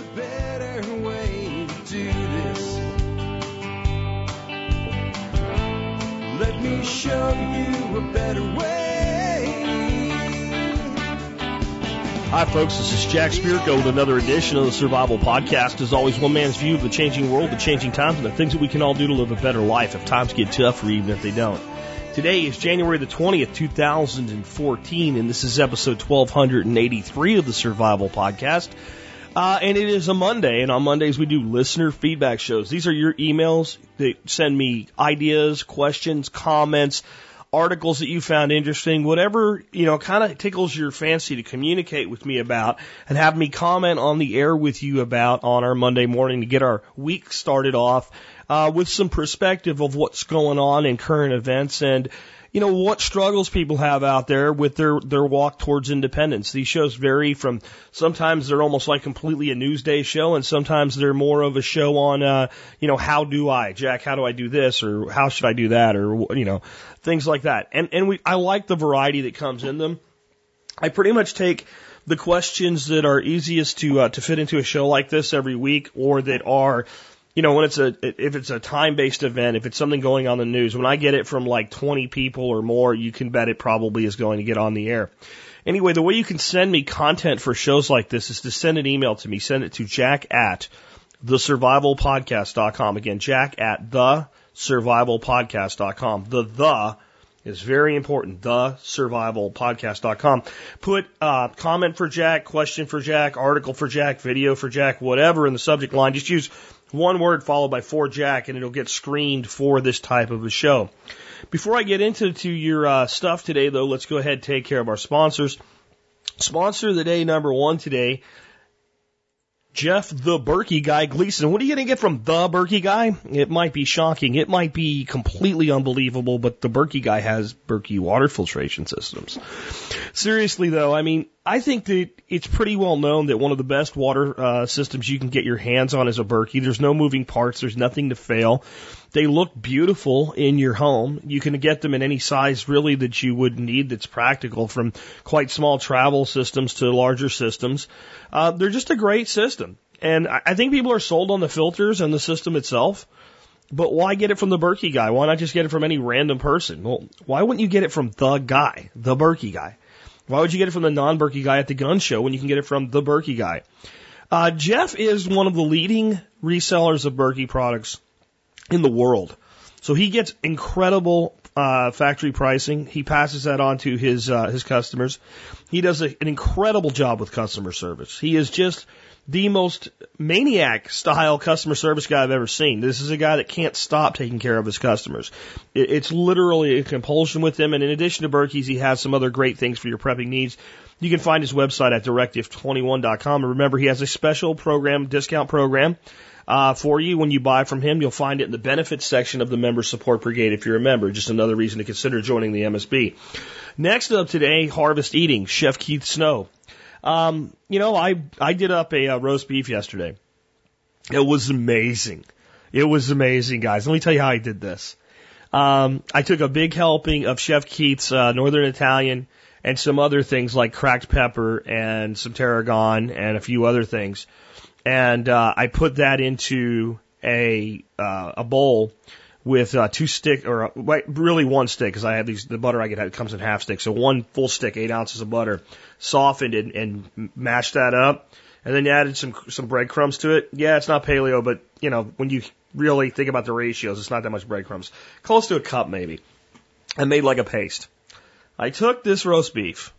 a better way to do this. Let me show you a better way. Hi, folks. This is Jack Spirko with another edition of the Survival Podcast. As always, one man's view of the changing world, the changing times, and the things that we can all do to live a better life if times get tough or even if they don't. Today is January the 20th, 2014, and this is episode 1283 of the Survival Podcast. Uh, and it is a Monday, and on Mondays we do listener feedback shows. These are your emails that send me ideas, questions, comments, articles that you found interesting, whatever, you know, kind of tickles your fancy to communicate with me about and have me comment on the air with you about on our Monday morning to get our week started off, uh, with some perspective of what's going on in current events and, you know, what struggles people have out there with their, their walk towards independence. These shows vary from sometimes they're almost like completely a newsday show and sometimes they're more of a show on, uh, you know, how do I, Jack, how do I do this or how should I do that or, you know, things like that. And, and we, I like the variety that comes in them. I pretty much take the questions that are easiest to, uh, to fit into a show like this every week or that are, you know, when it's a, if it's a time based event, if it's something going on the news, when I get it from like 20 people or more, you can bet it probably is going to get on the air. Anyway, the way you can send me content for shows like this is to send an email to me. Send it to jack at thesurvivalpodcast.com. Again, jack at thesurvivalpodcast.com. The the is very important. Thesurvivalpodcast.com. Put uh, comment for Jack, question for Jack, article for Jack, video for Jack, whatever in the subject line. Just use one word followed by four Jack, and it'll get screened for this type of a show. Before I get into to your uh, stuff today, though, let's go ahead and take care of our sponsors. Sponsor of the day number one today Jeff the Berkey guy Gleason. What are you going to get from the Berkey guy? It might be shocking. It might be completely unbelievable, but the Berkey guy has Berkey water filtration systems. Seriously though, I mean, I think that it's pretty well known that one of the best water uh, systems you can get your hands on is a Berkey. There's no moving parts. There's nothing to fail. They look beautiful in your home. You can get them in any size really that you would need that's practical from quite small travel systems to larger systems. Uh, they're just a great system. And I think people are sold on the filters and the system itself. But why get it from the Berkey guy? Why not just get it from any random person? Well, why wouldn't you get it from the guy, the Berkey guy? Why would you get it from the non-Berkey guy at the gun show when you can get it from the Berkey guy? Uh, Jeff is one of the leading resellers of Berkey products in the world. So he gets incredible uh, factory pricing. He passes that on to his uh, his customers. He does a, an incredible job with customer service. He is just the most maniac style customer service guy I've ever seen. This is a guy that can't stop taking care of his customers. It, it's literally a compulsion with him. And in addition to Berkey's, he has some other great things for your prepping needs. You can find his website at directive21.com. And remember, he has a special program, discount program uh, for you when you buy from him. You'll find it in the benefits section of the member support brigade if you're a member. Just another reason to consider joining the MSB. Next up today, Harvest Eating, Chef Keith Snow. Um, you know, I I did up a uh, roast beef yesterday. It was amazing. It was amazing, guys. Let me tell you how I did this. Um, I took a big helping of Chef Keith's uh, Northern Italian and some other things like cracked pepper and some tarragon and a few other things and uh, I put that into a uh, a bowl with uh, two stick or uh, really one stick because I have these the butter I get it comes in half sticks. So one full stick eight ounces of butter softened and, and mashed that up. And then you added some some breadcrumbs to it. Yeah it's not paleo but you know when you really think about the ratios it's not that much breadcrumbs. Close to a cup maybe. And made like a paste. I took this roast beef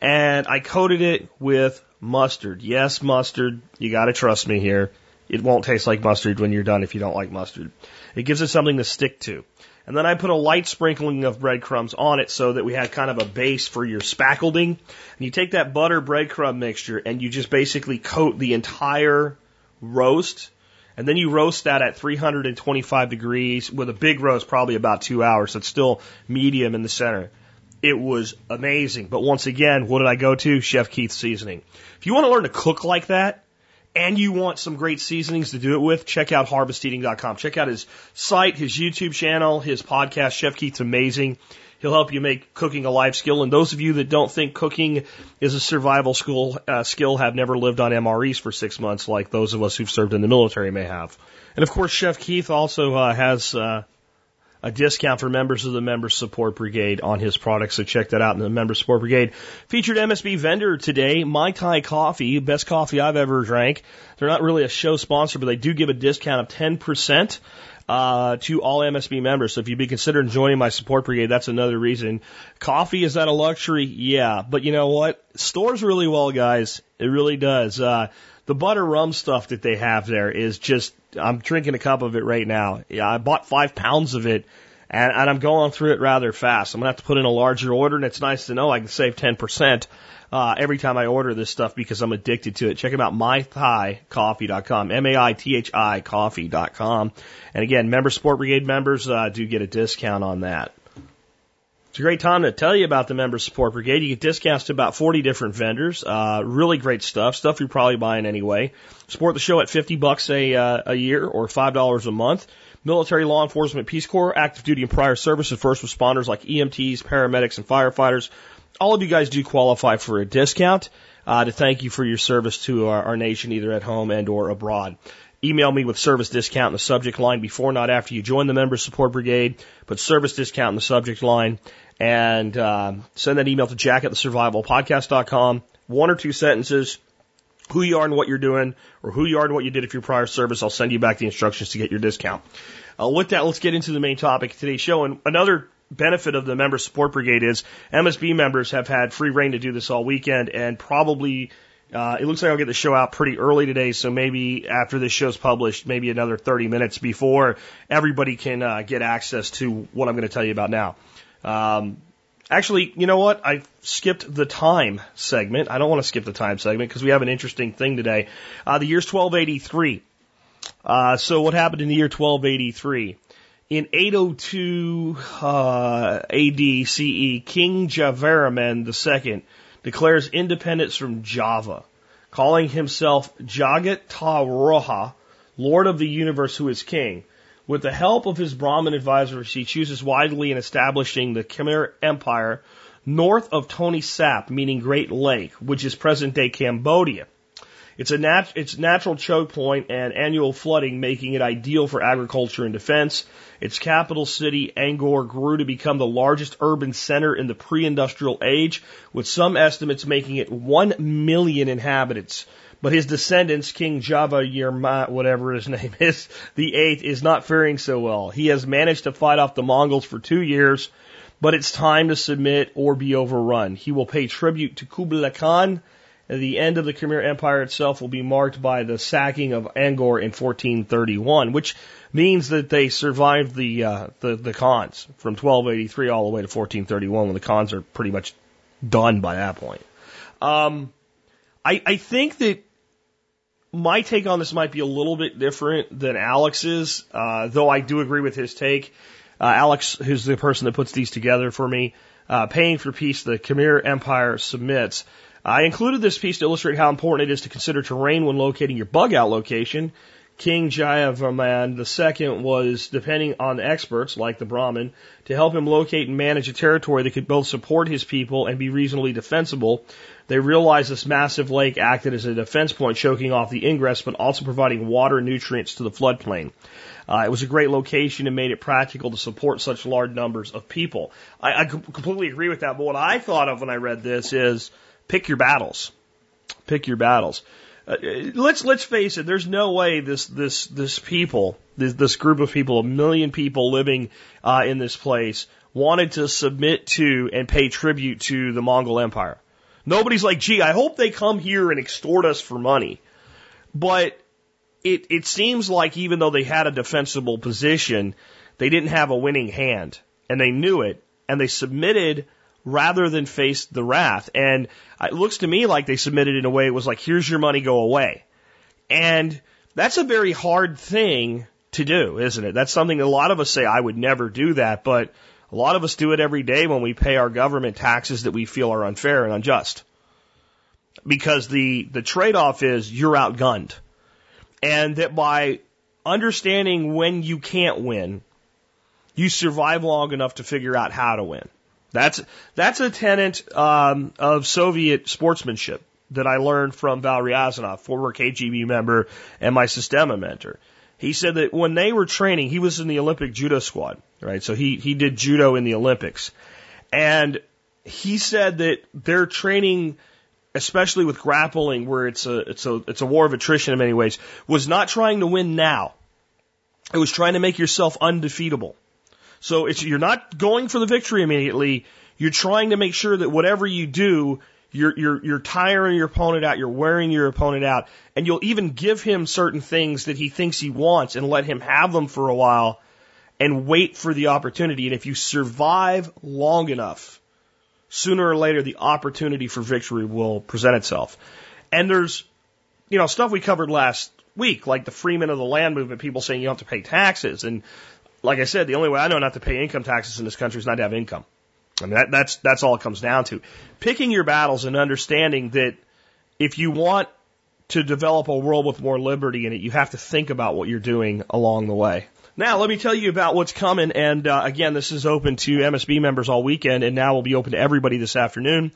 and I coated it with mustard. Yes, mustard. You got to trust me here. It won't taste like mustard when you're done if you don't like mustard. It gives it something to stick to. And then I put a light sprinkling of breadcrumbs on it so that we had kind of a base for your spackleding. And you take that butter breadcrumb mixture and you just basically coat the entire roast. And then you roast that at 325 degrees with a big roast, probably about two hours. So it's still medium in the center. It was amazing. But once again, what did I go to? Chef Keith's seasoning. If you want to learn to cook like that, and you want some great seasonings to do it with, check out harvesteating.com. Check out his site, his YouTube channel, his podcast. Chef Keith's amazing. He'll help you make cooking a life skill. And those of you that don't think cooking is a survival school, uh, skill have never lived on MREs for six months like those of us who've served in the military may have. And of course, Chef Keith also uh, has uh, a discount for members of the Member Support Brigade on his products. So check that out in the Member Support Brigade. Featured MSB vendor today, Mai Tai Coffee, best coffee I've ever drank. They're not really a show sponsor, but they do give a discount of 10% uh, to all MSB members. So if you'd be considering joining my support brigade, that's another reason. Coffee, is that a luxury? Yeah. But you know what? Stores really well, guys. It really does. Uh, the butter rum stuff that they have there is just, I'm drinking a cup of it right now. Yeah, I bought five pounds of it and, and I'm going through it rather fast. I'm gonna have to put in a larger order and it's nice to know I can save 10% uh, every time I order this stuff because I'm addicted to it. Check them out, maithicoffee.com, M-A-I-T-H-I coffee.com. And again, member Sport Brigade members uh, do get a discount on that. It's a great time to tell you about the Member Support Brigade. You get discounts to about 40 different vendors. Uh, really great stuff. Stuff you're probably buying anyway. Support the show at 50 bucks a, uh, a year or $5 a month. Military, law enforcement, Peace Corps, active duty and prior service and first responders like EMTs, paramedics, and firefighters. All of you guys do qualify for a discount uh, to thank you for your service to our, our nation, either at home and or abroad. Email me with service discount in the subject line before, not after you join the Member Support Brigade. Put service discount in the subject line and uh, send that email to jack at the survivalpodcast.com. One or two sentences, who you are and what you're doing, or who you are and what you did if your prior service. I'll send you back the instructions to get your discount. Uh, with that, let's get into the main topic of today's show. And another benefit of the member support brigade is MSB members have had free reign to do this all weekend and probably uh, it looks like I'll get the show out pretty early today, so maybe after this show's published, maybe another 30 minutes before everybody can uh, get access to what I'm going to tell you about now. Um, actually, you know what? I skipped the time segment. I don't want to skip the time segment because we have an interesting thing today. Uh, the year's 1283. Uh, so what happened in the year 1283? In 802 uh, AD CE, King Jayavarman II declares independence from Java, calling himself Jagat Roha, Lord of the universe who is king. With the help of his Brahmin advisors, he chooses wisely in establishing the Khmer Empire north of Tonle Sap, meaning Great Lake, which is present day Cambodia. It's a nat- it's natural choke point and annual flooding, making it ideal for agriculture and defense. Its capital city, Angkor, grew to become the largest urban center in the pre-industrial age, with some estimates making it 1 million inhabitants. But his descendants, King Java Yerma, whatever his name is, the eighth, is not faring so well. He has managed to fight off the Mongols for two years, but it's time to submit or be overrun. He will pay tribute to Kublai Khan. And the end of the Khmer Empire itself will be marked by the sacking of Angkor in 1431, which means that they survived the uh, the, the Khans from 1283 all the way to 1431, when the Khans are pretty much done by that point. Um, I, I think that my take on this might be a little bit different than Alex's, uh, though I do agree with his take. Uh, Alex, who's the person that puts these together for me, uh, paying for peace, the Khmer Empire submits. I included this piece to illustrate how important it is to consider terrain when locating your bug out location. King Jayavarman II was depending on experts like the Brahmin to help him locate and manage a territory that could both support his people and be reasonably defensible. They realized this massive lake acted as a defense point, choking off the ingress, but also providing water and nutrients to the floodplain. Uh, it was a great location and made it practical to support such large numbers of people. I, I completely agree with that, but what I thought of when I read this is pick your battles. Pick your battles. Uh, let's let's face it. There's no way this this this people, this, this group of people, a million people living uh, in this place, wanted to submit to and pay tribute to the Mongol Empire. Nobody's like, gee, I hope they come here and extort us for money. But it it seems like even though they had a defensible position, they didn't have a winning hand, and they knew it, and they submitted rather than face the wrath. And it looks to me like they submitted in a way it was like, here's your money, go away. And that's a very hard thing to do, isn't it? That's something a lot of us say, I would never do that, but a lot of us do it every day when we pay our government taxes that we feel are unfair and unjust. Because the, the trade off is you're outgunned. and that by understanding when you can't win, you survive long enough to figure out how to win. That's that's a tenet um, of Soviet sportsmanship that I learned from Val Ryazanov, former KGB member and my Systema mentor. He said that when they were training, he was in the Olympic judo squad, right? So he he did judo in the Olympics, and he said that their training especially with grappling where it's a it's a it's a war of attrition in many ways, was not trying to win now. It was trying to make yourself undefeatable. So it's you're not going for the victory immediately. You're trying to make sure that whatever you do, you're you're you're tiring your opponent out, you're wearing your opponent out, and you'll even give him certain things that he thinks he wants and let him have them for a while and wait for the opportunity. And if you survive long enough, sooner or later the opportunity for victory will present itself. And there's, you know, stuff we covered last week, like the freemen of the land movement, people saying you don't have to pay taxes. And like I said, the only way I know not to pay income taxes in this country is not to have income. I mean, that, that's, that's all it comes down to. Picking your battles and understanding that if you want to develop a world with more liberty in it, you have to think about what you're doing along the way. Now, let me tell you about what's coming. And uh, again, this is open to MSB members all weekend, and now will be open to everybody this afternoon.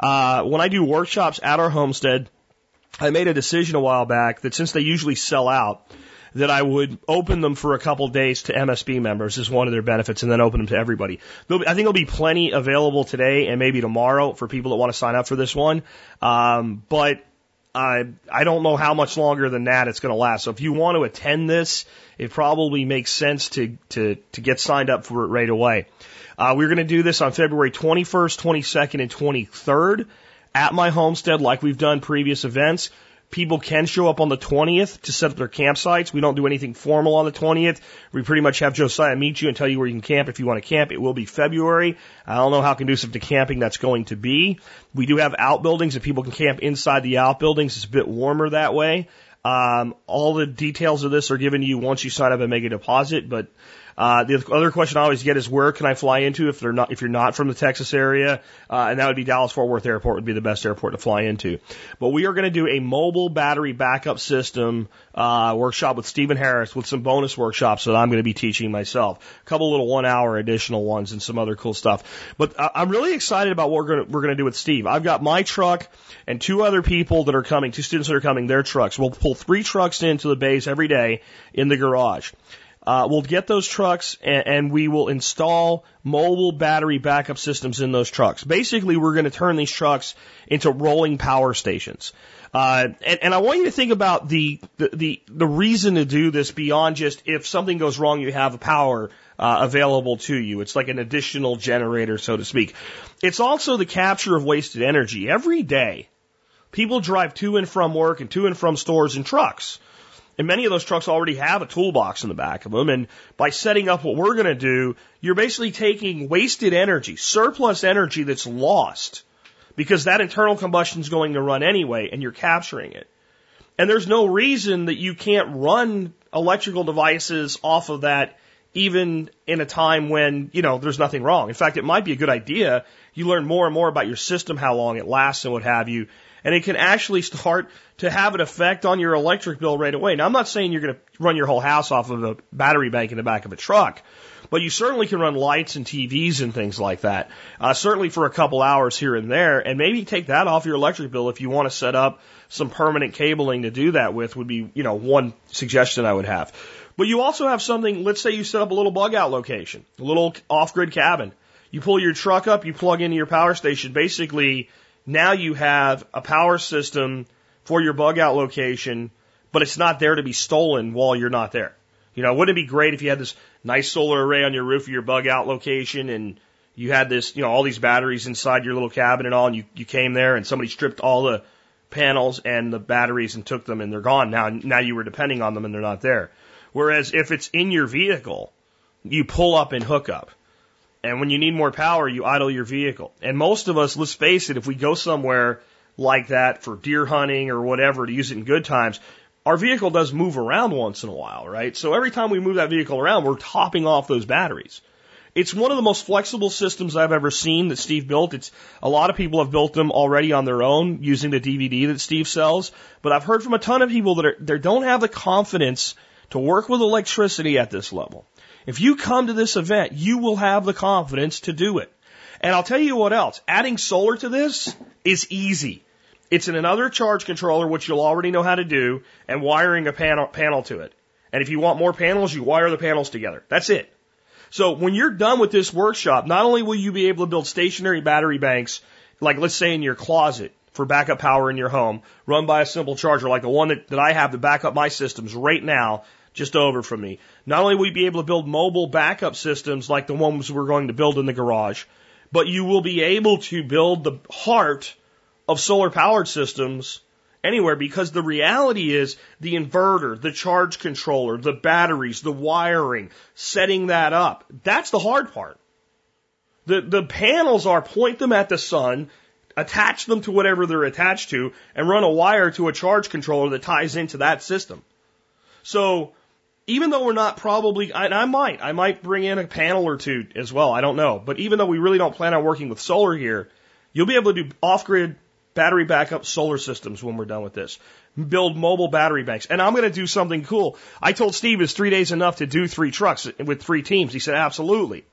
Uh, when I do workshops at our homestead, I made a decision a while back that since they usually sell out, that I would open them for a couple days to MSB members as one of their benefits, and then open them to everybody. Be, I think there'll be plenty available today and maybe tomorrow for people that want to sign up for this one. Um, but I I don't know how much longer than that it's going to last. So if you want to attend this, it probably makes sense to to to get signed up for it right away. Uh, we're going to do this on February 21st, 22nd, and 23rd at my homestead, like we've done previous events. People can show up on the 20th to set up their campsites. We don't do anything formal on the 20th. We pretty much have Josiah meet you and tell you where you can camp if you want to camp. It will be February. I don't know how conducive to camping that's going to be. We do have outbuildings if people can camp inside the outbuildings. It's a bit warmer that way. Um, all the details of this are given to you once you sign up and make a deposit, but uh, the other question I always get is where can I fly into if they're not if you're not from the Texas area, uh, and that would be Dallas Fort Worth Airport would be the best airport to fly into. But we are going to do a mobile battery backup system uh, workshop with Stephen Harris with some bonus workshops that I'm going to be teaching myself. A couple little one hour additional ones and some other cool stuff. But uh, I'm really excited about what we're going we're going to do with Steve. I've got my truck and two other people that are coming, two students that are coming, their trucks. We'll pull three trucks into the base every day in the garage. Uh, we'll get those trucks and, and, we will install mobile battery backup systems in those trucks. Basically, we're going to turn these trucks into rolling power stations. Uh, and, and, I want you to think about the, the, the, the, reason to do this beyond just if something goes wrong, you have power uh, available to you. It's like an additional generator, so to speak. It's also the capture of wasted energy. Every day, people drive to and from work and to and from stores in trucks. And many of those trucks already have a toolbox in the back of them. And by setting up what we're going to do, you're basically taking wasted energy, surplus energy that's lost because that internal combustion is going to run anyway and you're capturing it. And there's no reason that you can't run electrical devices off of that even in a time when, you know, there's nothing wrong. In fact, it might be a good idea. You learn more and more about your system, how long it lasts and what have you and it can actually start to have an effect on your electric bill right away. Now, I'm not saying you're going to run your whole house off of a battery bank in the back of a truck, but you certainly can run lights and TVs and things like that. Uh, certainly for a couple hours here and there, and maybe take that off your electric bill if you want to set up some permanent cabling to do that with. Would be you know one suggestion I would have. But you also have something. Let's say you set up a little bug out location, a little off grid cabin. You pull your truck up, you plug into your power station. Basically, now you have a power system for your bug out location, but it's not there to be stolen while you're not there. You know, wouldn't it be great if you had this nice solar array on your roof of your bug out location and you had this, you know, all these batteries inside your little cabin and all, and you, you came there and somebody stripped all the panels and the batteries and took them and they're gone now. Now you were depending on them and they're not there. Whereas if it's in your vehicle, you pull up and hook up. And when you need more power, you idle your vehicle. And most of us, let's face it, if we go somewhere like that for deer hunting or whatever to use it in good times, our vehicle does move around once in a while, right? So every time we move that vehicle around, we're topping off those batteries. It's one of the most flexible systems I've ever seen that Steve built. It's a lot of people have built them already on their own using the DVD that Steve sells, but I've heard from a ton of people that are, they don't have the confidence to work with electricity at this level. If you come to this event, you will have the confidence to do it. And I'll tell you what else. Adding solar to this is easy. It's in another charge controller, which you'll already know how to do, and wiring a panel, panel to it. And if you want more panels, you wire the panels together. That's it. So when you're done with this workshop, not only will you be able to build stationary battery banks, like let's say in your closet for backup power in your home, run by a simple charger like the one that, that I have to back up my systems right now, just over from me. Not only will you be able to build mobile backup systems like the ones we're going to build in the garage, but you will be able to build the heart of solar powered systems anywhere because the reality is the inverter, the charge controller, the batteries, the wiring, setting that up. That's the hard part. The, the panels are point them at the sun, attach them to whatever they're attached to, and run a wire to a charge controller that ties into that system. So even though we're not probably, and I might, I might bring in a panel or two as well. I don't know. But even though we really don't plan on working with solar here, you'll be able to do off grid battery backup solar systems when we're done with this. Build mobile battery banks. And I'm going to do something cool. I told Steve it's three days enough to do three trucks with three teams. He said, absolutely.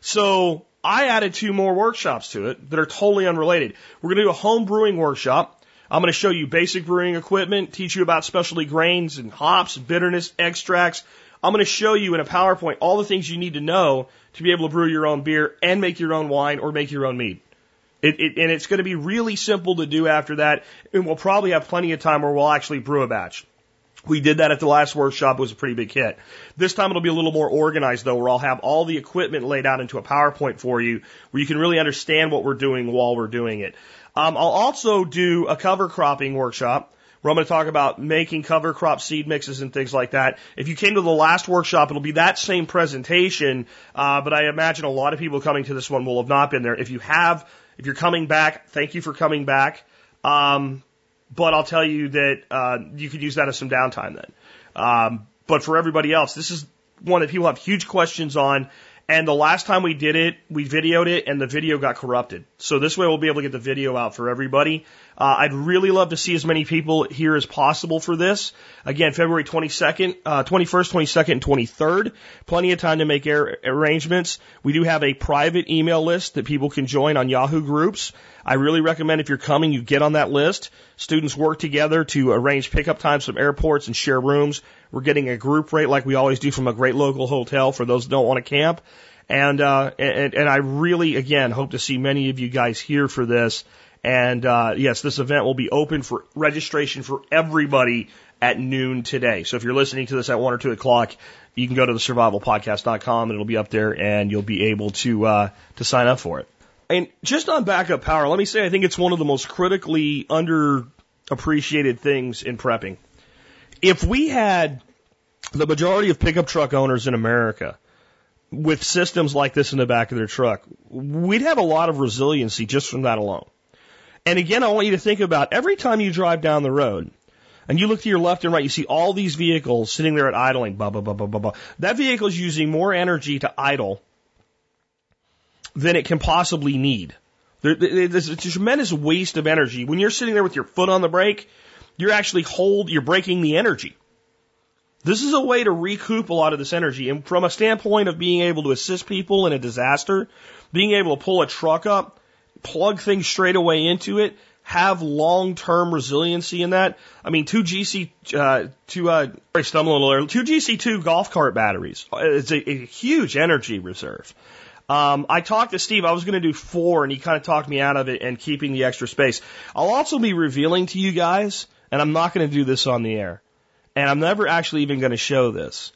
So I added two more workshops to it that are totally unrelated. We're going to do a home brewing workshop. I'm going to show you basic brewing equipment, teach you about specialty grains and hops, bitterness, extracts. I'm going to show you in a PowerPoint all the things you need to know to be able to brew your own beer and make your own wine or make your own mead. It, it, and it's going to be really simple to do after that. And we'll probably have plenty of time where we'll actually brew a batch. We did that at the last workshop. It was a pretty big hit. This time it'll be a little more organized though, where I'll have all the equipment laid out into a PowerPoint for you, where you can really understand what we're doing while we're doing it. Um, I'll also do a cover cropping workshop where I'm going to talk about making cover crop seed mixes and things like that. If you came to the last workshop, it'll be that same presentation, uh, but I imagine a lot of people coming to this one will have not been there. If you have if you're coming back, thank you for coming back. Um, but I'll tell you that uh, you could use that as some downtime then. Um, but for everybody else, this is one that people have huge questions on. And the last time we did it, we videoed it and the video got corrupted. So this way we'll be able to get the video out for everybody. Uh, I'd really love to see as many people here as possible for this. Again, February 22nd, uh, 21st, 22nd, and 23rd. Plenty of time to make ar- arrangements. We do have a private email list that people can join on Yahoo groups. I really recommend if you're coming, you get on that list. Students work together to arrange pickup times from airports and share rooms. We're getting a group rate like we always do from a great local hotel for those that don't want to camp. And, uh, and, and I really, again, hope to see many of you guys here for this. And uh, yes, this event will be open for registration for everybody at noon today. So if you're listening to this at one or two o'clock, you can go to the survivalpodcast.com and it'll be up there and you'll be able to uh, to sign up for it. And just on backup power, let me say I think it's one of the most critically underappreciated things in prepping. If we had the majority of pickup truck owners in America with systems like this in the back of their truck, we'd have a lot of resiliency just from that alone. And again, I want you to think about every time you drive down the road and you look to your left and right, you see all these vehicles sitting there at idling, blah, blah, blah, blah, blah, blah. That vehicle is using more energy to idle than it can possibly need. there's a tremendous waste of energy. When you're sitting there with your foot on the brake, you're actually hold, you're breaking the energy. This is a way to recoup a lot of this energy. And from a standpoint of being able to assist people in a disaster, being able to pull a truck up, plug things straight away into it, have long-term resiliency in that. I mean, two GC, uh, two, uh, stumbling a little, two GC2 golf cart batteries. It's a, a huge energy reserve. Um, I talked to Steve. I was going to do four, and he kind of talked me out of it and keeping the extra space. I'll also be revealing to you guys, and I'm not going to do this on the air, and I'm never actually even going to show this.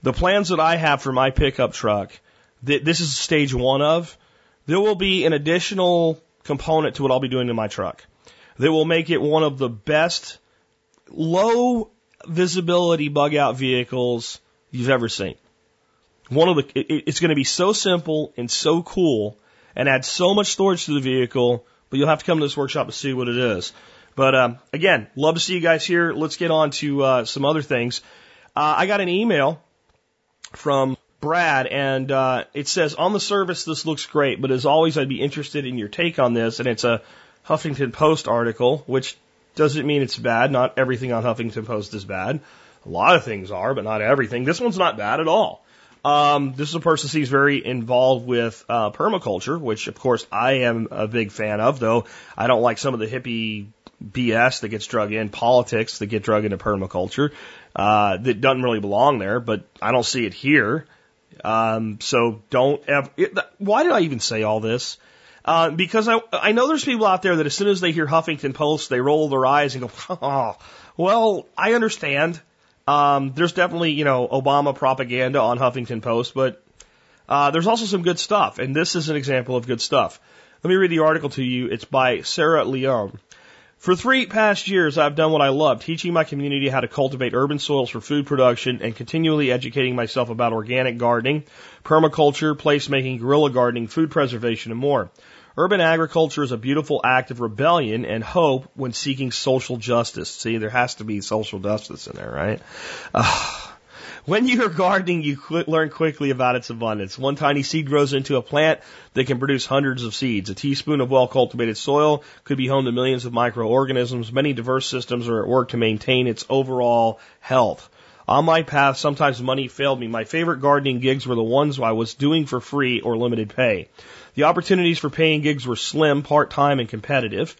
The plans that I have for my pickup truck, th- this is stage one of, there will be an additional component to what I'll be doing to my truck that will make it one of the best low visibility bug out vehicles you've ever seen. One of the, it, it's going to be so simple and so cool and add so much storage to the vehicle, but you'll have to come to this workshop to see what it is. But um, again, love to see you guys here. Let's get on to uh, some other things. Uh, I got an email from Brad, and uh, it says on the surface this looks great, but as always, I'd be interested in your take on this. And it's a Huffington Post article, which doesn't mean it's bad. Not everything on Huffington Post is bad. A lot of things are, but not everything. This one's not bad at all. Um, this is a person who's very involved with uh, permaculture, which of course I am a big fan of, though I don't like some of the hippie BS that gets drug in, politics that get drug into permaculture, uh, that doesn't really belong there, but I don't see it here. Um, so don't ever, it, why did I even say all this? Uh, because I, I know there's people out there that as soon as they hear Huffington Post, they roll their eyes and go, oh, well, I understand. Um, there's definitely, you know, Obama propaganda on Huffington Post, but uh, there's also some good stuff, and this is an example of good stuff. Let me read the article to you. It's by Sarah Leon. For three past years, I've done what I love, teaching my community how to cultivate urban soils for food production and continually educating myself about organic gardening, permaculture, placemaking, guerrilla gardening, food preservation, and more. Urban agriculture is a beautiful act of rebellion and hope when seeking social justice. See, there has to be social justice in there, right? Uh, when you are gardening, you qu- learn quickly about its abundance. One tiny seed grows into a plant that can produce hundreds of seeds. A teaspoon of well cultivated soil could be home to millions of microorganisms. Many diverse systems are at work to maintain its overall health. On my path, sometimes money failed me. My favorite gardening gigs were the ones I was doing for free or limited pay. The opportunities for paying gigs were slim, part-time, and competitive.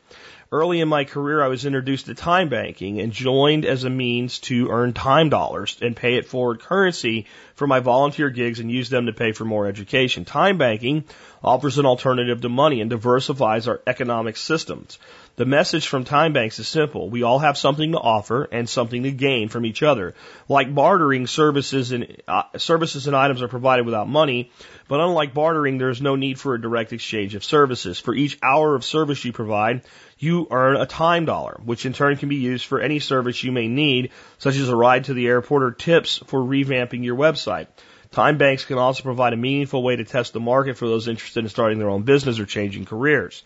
Early in my career, I was introduced to time banking and joined as a means to earn time dollars and pay it forward currency for my volunteer gigs and use them to pay for more education. Time banking offers an alternative to money and diversifies our economic systems. The message from time banks is simple. We all have something to offer and something to gain from each other. Like bartering, services and uh, services and items are provided without money, but unlike bartering, there is no need for a direct exchange of services. For each hour of service you provide, you earn a time dollar, which in turn can be used for any service you may need, such as a ride to the airport or tips for revamping your website. Time banks can also provide a meaningful way to test the market for those interested in starting their own business or changing careers.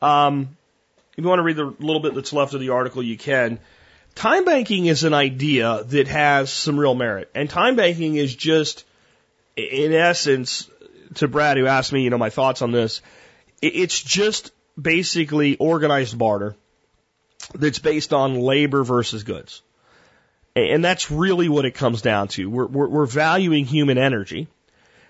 Um, if you want to read the little bit that's left of the article, you can. Time banking is an idea that has some real merit. And time banking is just, in essence, to Brad who asked me, you know, my thoughts on this, it's just basically organized barter that's based on labor versus goods. And that's really what it comes down to. We're, we're, we're valuing human energy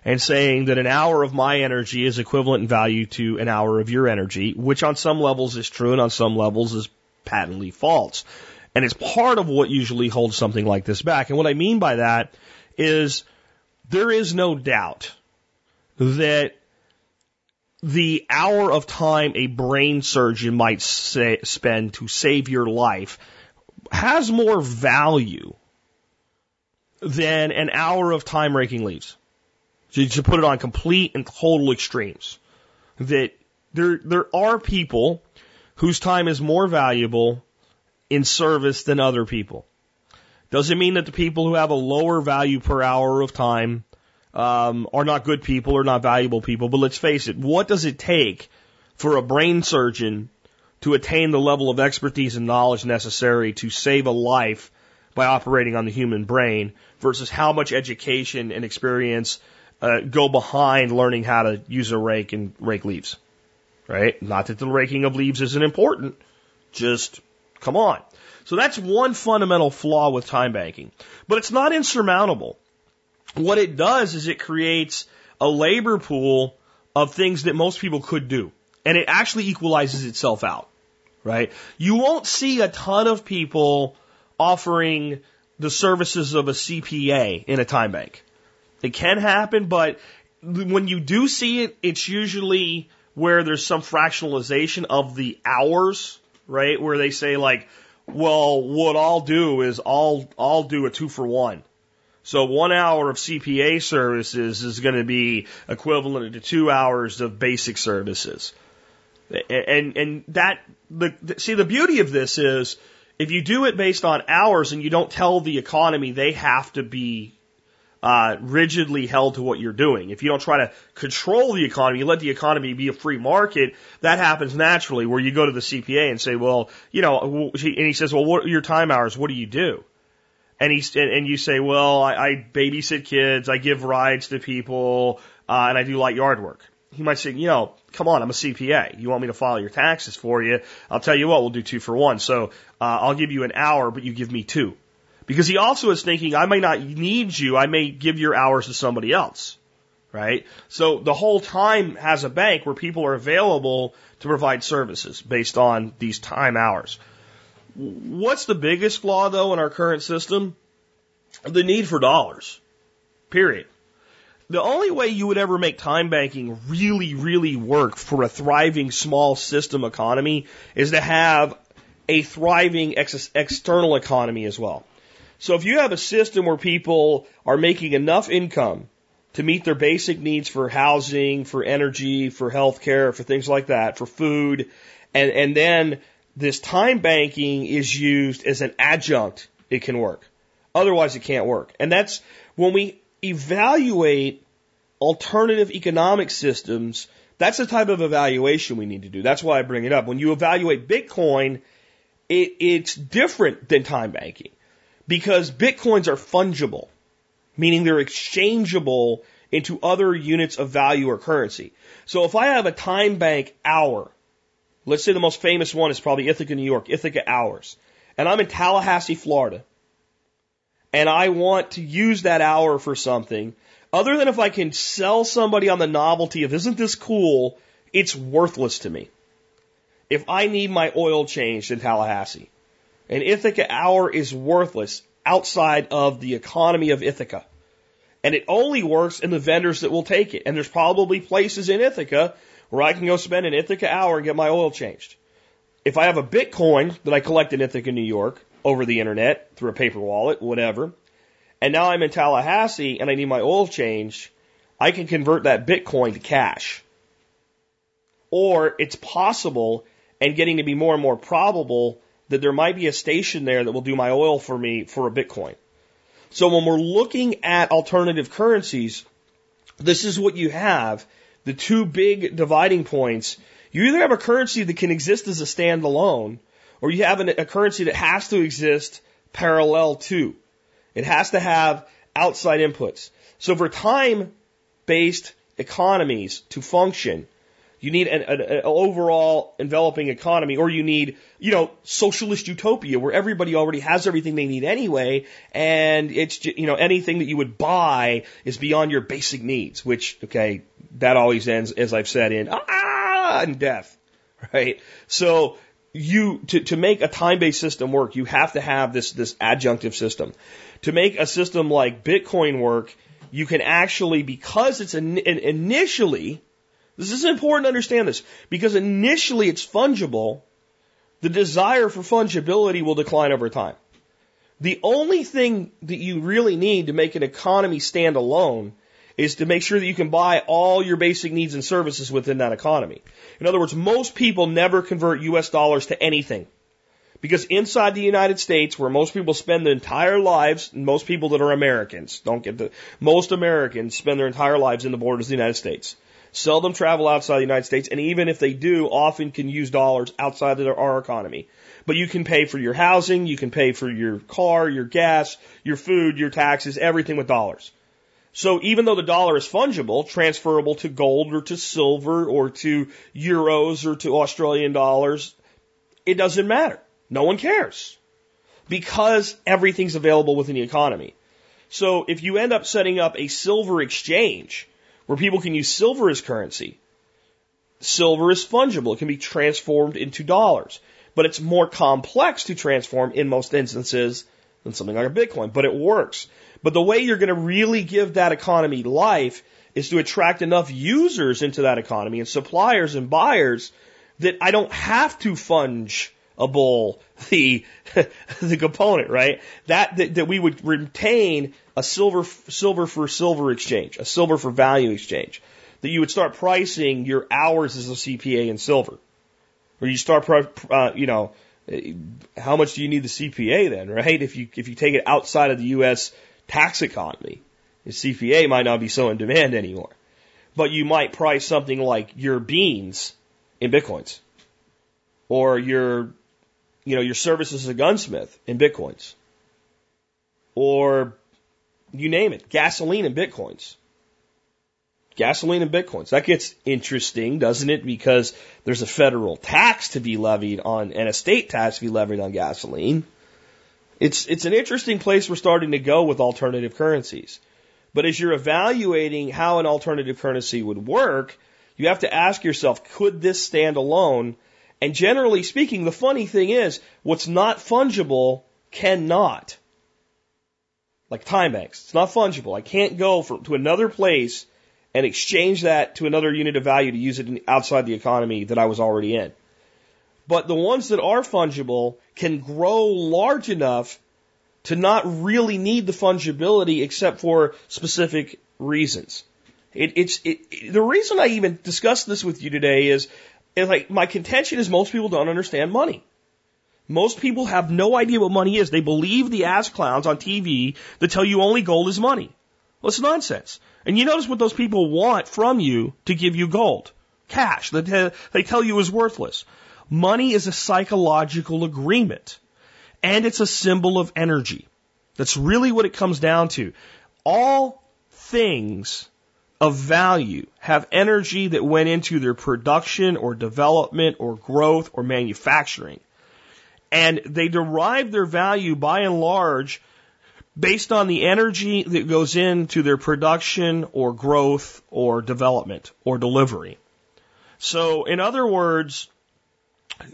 and saying that an hour of my energy is equivalent in value to an hour of your energy, which on some levels is true and on some levels is patently false. And it's part of what usually holds something like this back. And what I mean by that is there is no doubt that the hour of time a brain surgeon might say, spend to save your life has more value than an hour of time raking leaves to, put it on complete and total extremes. That there, there are people whose time is more valuable in service than other people. Doesn't mean that the people who have a lower value per hour of time um, are not good people or not valuable people. But let's face it, what does it take for a brain surgeon to attain the level of expertise and knowledge necessary to save a life by operating on the human brain versus how much education and experience uh, go behind learning how to use a rake and rake leaves. Right? Not that the raking of leaves isn't important. Just come on. So that's one fundamental flaw with time banking. But it's not insurmountable. What it does is it creates a labor pool of things that most people could do. And it actually equalizes itself out. Right? You won't see a ton of people offering the services of a CPA in a time bank. It can happen, but when you do see it, it's usually where there's some fractionalization of the hours, right? Where they say like, well, what I'll do is I'll, I'll do a two for one. So one hour of CPA services is going to be equivalent to two hours of basic services. And, and that, the, see, the beauty of this is if you do it based on hours and you don't tell the economy they have to be uh, rigidly held to what you're doing. If you don't try to control the economy, you let the economy be a free market, that happens naturally where you go to the CPA and say, well, you know, and he says, well, what are your time hours? What do you do? And he's and, and you say, well, I, I babysit kids, I give rides to people, uh, and I do light yard work. He might say, you know, come on, I'm a CPA. You want me to file your taxes for you? I'll tell you what, we'll do two for one. So uh, I'll give you an hour, but you give me two. Because he also is thinking, I may not need you, I may give your hours to somebody else. Right? So the whole time has a bank where people are available to provide services based on these time hours. What's the biggest flaw though in our current system? The need for dollars. Period. The only way you would ever make time banking really, really work for a thriving small system economy is to have a thriving ex- external economy as well. So if you have a system where people are making enough income to meet their basic needs for housing, for energy, for healthcare, for things like that, for food, and, and then this time banking is used as an adjunct, it can work. Otherwise, it can't work. And that's when we evaluate alternative economic systems, that's the type of evaluation we need to do. That's why I bring it up. When you evaluate Bitcoin, it, it's different than time banking because Bitcoins are fungible, meaning they're exchangeable into other units of value or currency. So if I have a time bank hour, let's say the most famous one is probably Ithaca, New York, Ithaca hours, and I'm in Tallahassee, Florida, and I want to use that hour for something, other than if I can sell somebody on the novelty of isn't this cool, it's worthless to me. If I need my oil changed in Tallahassee, an Ithaca hour is worthless outside of the economy of Ithaca. And it only works in the vendors that will take it. And there's probably places in Ithaca where I can go spend an Ithaca hour and get my oil changed. If I have a Bitcoin that I collect in Ithaca, New York, over the internet, through a paper wallet, whatever, and now I'm in Tallahassee and I need my oil changed, I can convert that Bitcoin to cash. Or it's possible and getting to be more and more probable that there might be a station there that will do my oil for me for a Bitcoin. So when we're looking at alternative currencies, this is what you have. The two big dividing points. You either have a currency that can exist as a standalone, or you have an, a currency that has to exist parallel to. It has to have outside inputs. So for time based economies to function, you need an, an, an, overall enveloping economy, or you need, you know, socialist utopia where everybody already has everything they need anyway, and it's, just, you know, anything that you would buy is beyond your basic needs, which, okay, that always ends, as I've said, in ah, and death, right? So you, to, to make a time-based system work, you have to have this, this adjunctive system. To make a system like Bitcoin work, you can actually, because it's initially, this is important to understand this because initially it's fungible. The desire for fungibility will decline over time. The only thing that you really need to make an economy stand alone is to make sure that you can buy all your basic needs and services within that economy. In other words, most people never convert US dollars to anything. Because inside the United States, where most people spend their entire lives, most people that are Americans, don't get the, most Americans spend their entire lives in the borders of the United States seldom travel outside the United States, and even if they do, often can use dollars outside of our economy. But you can pay for your housing, you can pay for your car, your gas, your food, your taxes, everything with dollars. So even though the dollar is fungible, transferable to gold or to silver or to euros or to Australian dollars, it doesn't matter. No one cares because everything's available within the economy. So if you end up setting up a silver exchange, where people can use silver as currency. Silver is fungible. It can be transformed into dollars, but it's more complex to transform in most instances than something like a Bitcoin, but it works. But the way you're going to really give that economy life is to attract enough users into that economy and suppliers and buyers that I don't have to funge a bull the the component, right? That, that that we would retain a silver silver for silver exchange, a silver for value exchange. That you would start pricing your hours as a CPA in silver, or you start, uh, you know, how much do you need the CPA then, right? If you if you take it outside of the U.S. tax economy, the CPA might not be so in demand anymore, but you might price something like your beans in bitcoins, or your you know, your services as a gunsmith in bitcoins. or you name it, gasoline and bitcoins. Gasoline and bitcoins. That gets interesting, doesn't it? Because there's a federal tax to be levied on and a state tax to be levied on gasoline. It's, it's an interesting place we're starting to go with alternative currencies. But as you're evaluating how an alternative currency would work, you have to ask yourself, could this stand alone? And generally speaking, the funny thing is, what's not fungible cannot. Like time banks. It's not fungible. I can't go from, to another place and exchange that to another unit of value to use it outside the economy that I was already in. But the ones that are fungible can grow large enough to not really need the fungibility except for specific reasons. It, it's it, the reason I even discuss this with you today is, is like my contention is most people don't understand money. Most people have no idea what money is. They believe the ass clowns on TV that tell you only gold is money. Well, it's nonsense. And you notice what those people want from you to give you gold. Cash that they tell you is worthless. Money is a psychological agreement. And it's a symbol of energy. That's really what it comes down to. All things of value have energy that went into their production or development or growth or manufacturing. And they derive their value by and large based on the energy that goes into their production or growth or development or delivery. So, in other words,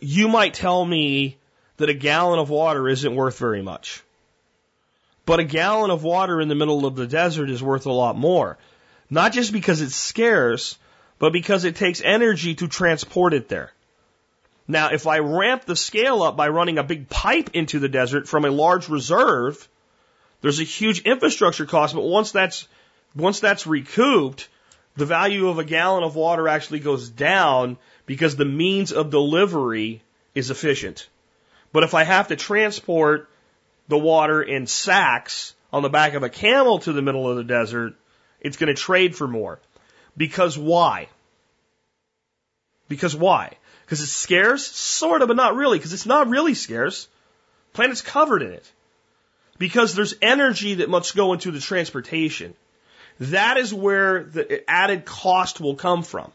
you might tell me that a gallon of water isn't worth very much. But a gallon of water in the middle of the desert is worth a lot more. Not just because it's scarce, but because it takes energy to transport it there. Now, if I ramp the scale up by running a big pipe into the desert from a large reserve, there's a huge infrastructure cost, but once that's, once that's recouped, the value of a gallon of water actually goes down because the means of delivery is efficient. But if I have to transport the water in sacks on the back of a camel to the middle of the desert, it's going to trade for more. Because why? Because why? Because it's scarce? Sort of, but not really, because it's not really scarce. Planet's covered in it. Because there's energy that must go into the transportation. That is where the added cost will come from.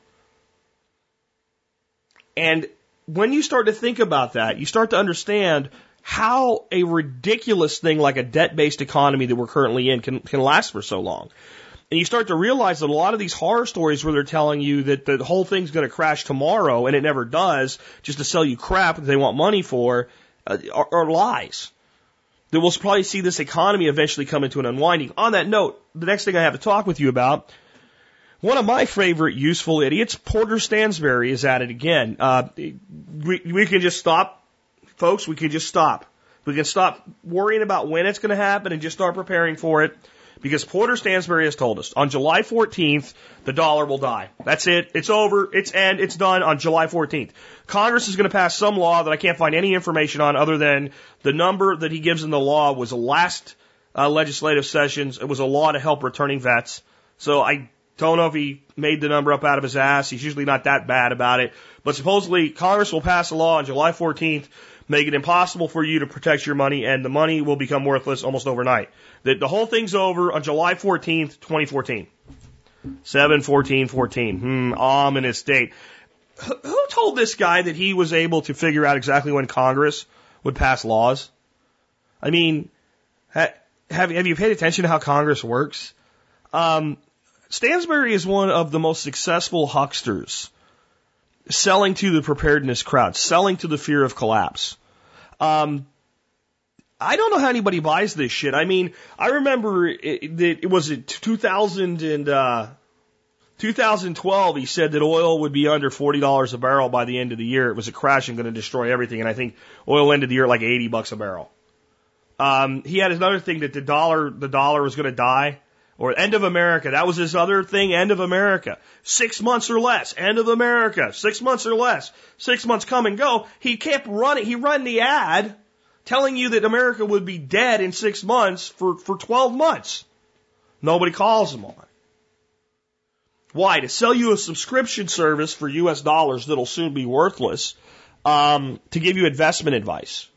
And when you start to think about that, you start to understand how a ridiculous thing like a debt based economy that we're currently in can, can last for so long. And you start to realize that a lot of these horror stories where they're telling you that the whole thing's going to crash tomorrow and it never does, just to sell you crap that they want money for, uh, are, are lies. That we'll probably see this economy eventually come into an unwinding. On that note, the next thing I have to talk with you about, one of my favorite useful idiots, Porter Stansberry, is at it again. Uh, we, we can just stop, folks. We can just stop. We can stop worrying about when it's going to happen and just start preparing for it because Porter Stansberry has told us on July 14th, the dollar will die. That's it. It's over. It's end. It's done on July 14th. Congress is going to pass some law that I can't find any information on other than the number that he gives in the law was the last uh, legislative sessions. It was a law to help returning vets. So I don't know if he made the number up out of his ass. He's usually not that bad about it. But supposedly Congress will pass a law on July 14th, make it impossible for you to protect your money, and the money will become worthless almost overnight. The, the whole thing's over on July 14th, 2014. 7 14 14. Hmm, ominous date. Who told this guy that he was able to figure out exactly when Congress would pass laws? I mean, have, have you paid attention to how Congress works? Um, Stansberry is one of the most successful hucksters selling to the preparedness crowd, selling to the fear of collapse. Um, I don't know how anybody buys this shit. I mean, I remember it, it, it was it 2000 and uh, 2012. He said that oil would be under forty dollars a barrel by the end of the year. It was a crash and going to destroy everything. And I think oil ended the year at like 80 bucks a barrel. Um, he had another thing that the dollar the dollar was going to die or end of America. That was his other thing, end of America. Six months or less, end of America. Six months or less. Six months come and go. He kept running, he ran the ad telling you that America would be dead in six months for, for 12 months. Nobody calls him on. Why? To sell you a subscription service for US dollars that'll soon be worthless, um, to give you investment advice.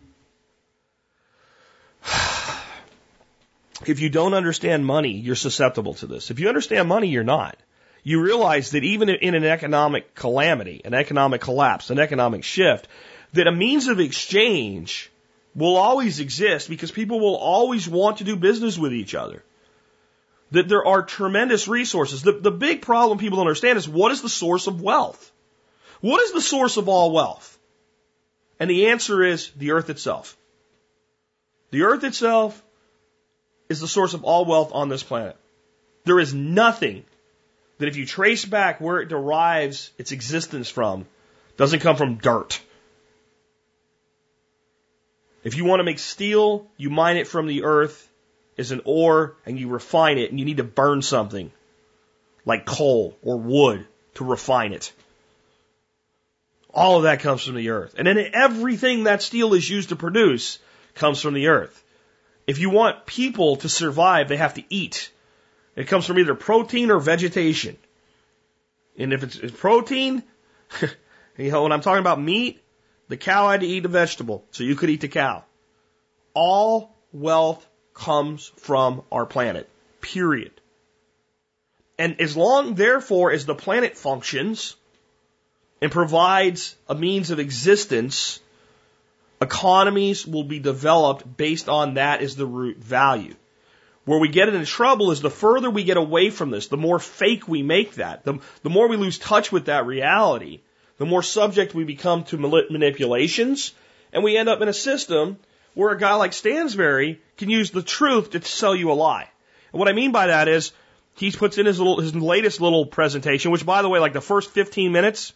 If you don't understand money, you're susceptible to this. If you understand money, you're not. You realize that even in an economic calamity, an economic collapse, an economic shift, that a means of exchange will always exist because people will always want to do business with each other. That there are tremendous resources. The, the big problem people don't understand is what is the source of wealth? What is the source of all wealth? And the answer is the earth itself. The earth itself is the source of all wealth on this planet. There is nothing that if you trace back where it derives its existence from, doesn't come from dirt. If you want to make steel, you mine it from the earth as an ore and you refine it and you need to burn something like coal or wood to refine it. All of that comes from the earth. And then everything that steel is used to produce comes from the earth. If you want people to survive, they have to eat. It comes from either protein or vegetation. And if it's, protein, you know, when I'm talking about meat, the cow had to eat a vegetable, so you could eat the cow. All wealth comes from our planet. Period. And as long, therefore, as the planet functions and provides a means of existence, economies will be developed based on that as the root value. Where we get into trouble is the further we get away from this, the more fake we make that, the, the more we lose touch with that reality, the more subject we become to manipulations, and we end up in a system where a guy like Stansberry can use the truth to sell you a lie. And what I mean by that is he puts in his little his latest little presentation, which by the way, like the first 15 minutes,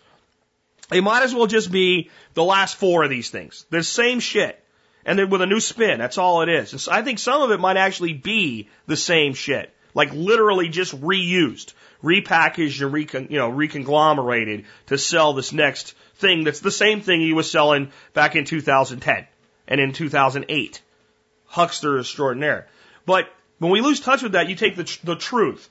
they might as well just be the last four of these things. The same shit. And then with a new spin. That's all it is. And I think some of it might actually be the same shit. Like literally just reused repackaged and recon, you know, reconglomerated to sell this next thing that's the same thing he was selling back in 2010 and in 2008. Huckster extraordinaire. But when we lose touch with that, you take the, the truth.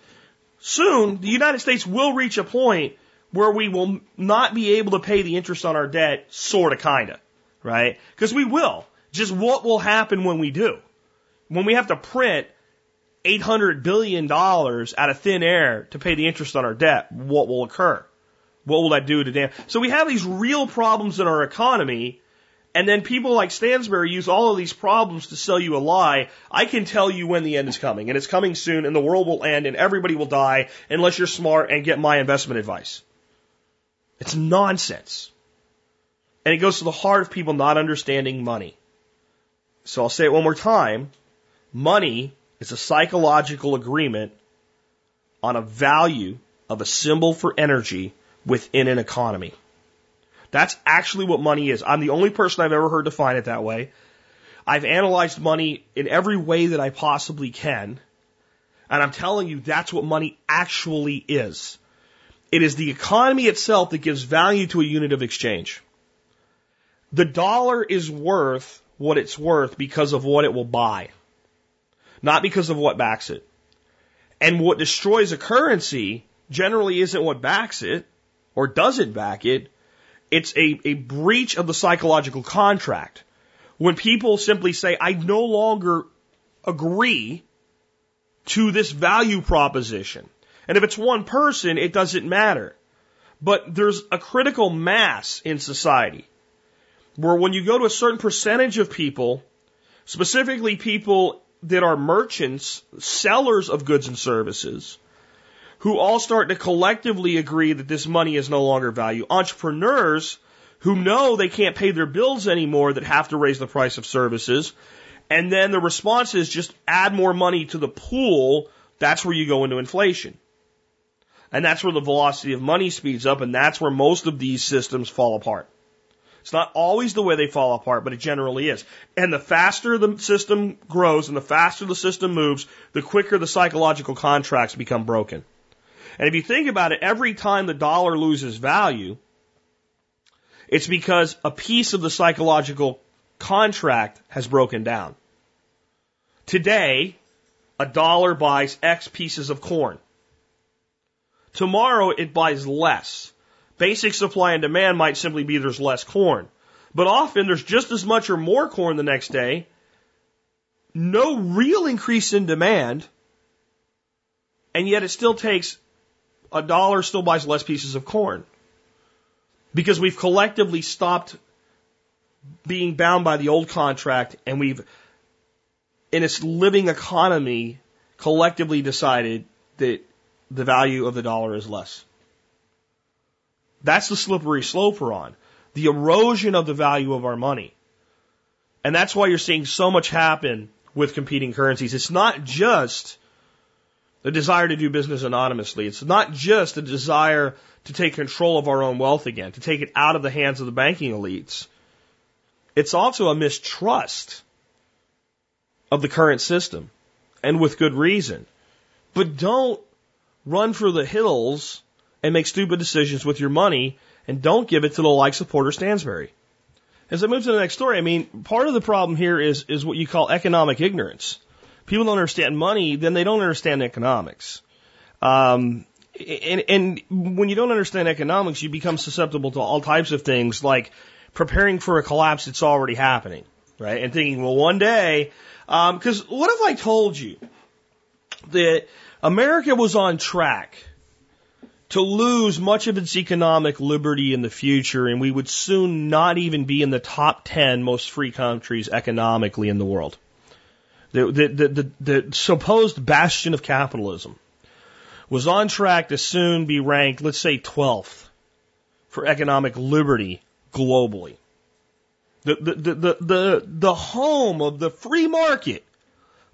Soon, the United States will reach a point where we will not be able to pay the interest on our debt, sorta, kinda, right? Because we will. Just what will happen when we do? When we have to print $800 billion out of thin air to pay the interest on our debt, what will occur? What will that do to damn? So we have these real problems in our economy, and then people like Stansberry use all of these problems to sell you a lie. I can tell you when the end is coming, and it's coming soon, and the world will end, and everybody will die unless you're smart and get my investment advice. It's nonsense. And it goes to the heart of people not understanding money. So I'll say it one more time. Money is a psychological agreement on a value of a symbol for energy within an economy. That's actually what money is. I'm the only person I've ever heard define it that way. I've analyzed money in every way that I possibly can. And I'm telling you, that's what money actually is. It is the economy itself that gives value to a unit of exchange. The dollar is worth what it's worth because of what it will buy not because of what backs it. And what destroys a currency generally isn't what backs it or doesn't back it. It's a, a breach of the psychological contract. When people simply say, I no longer agree to this value proposition. And if it's one person, it doesn't matter. But there's a critical mass in society where when you go to a certain percentage of people, specifically people that are merchants, sellers of goods and services, who all start to collectively agree that this money is no longer value. Entrepreneurs who know they can't pay their bills anymore that have to raise the price of services. And then the response is just add more money to the pool. That's where you go into inflation. And that's where the velocity of money speeds up. And that's where most of these systems fall apart. It's not always the way they fall apart, but it generally is. And the faster the system grows and the faster the system moves, the quicker the psychological contracts become broken. And if you think about it, every time the dollar loses value, it's because a piece of the psychological contract has broken down. Today, a dollar buys X pieces of corn. Tomorrow, it buys less. Basic supply and demand might simply be there's less corn. But often there's just as much or more corn the next day no real increase in demand, and yet it still takes a dollar still buys less pieces of corn. Because we've collectively stopped being bound by the old contract and we've, in its living economy, collectively decided that the value of the dollar is less. That's the slippery slope we're on. The erosion of the value of our money. And that's why you're seeing so much happen with competing currencies. It's not just the desire to do business anonymously. It's not just a desire to take control of our own wealth again, to take it out of the hands of the banking elites. It's also a mistrust of the current system, and with good reason. But don't run for the hills and make stupid decisions with your money, and don't give it to the likes of Porter Stansberry. As I move to the next story, I mean, part of the problem here is, is what you call economic ignorance. People don't understand money, then they don't understand economics. Um, and, and when you don't understand economics, you become susceptible to all types of things like preparing for a collapse that's already happening, right? And thinking, well, one day, because um, what if I told you that America was on track to lose much of its economic liberty in the future, and we would soon not even be in the top 10 most free countries economically in the world. The, the, the, the, supposed bastion of capitalism was on track to soon be ranked, let's say, 12th for economic liberty globally. The, the, the, the, the home of the free market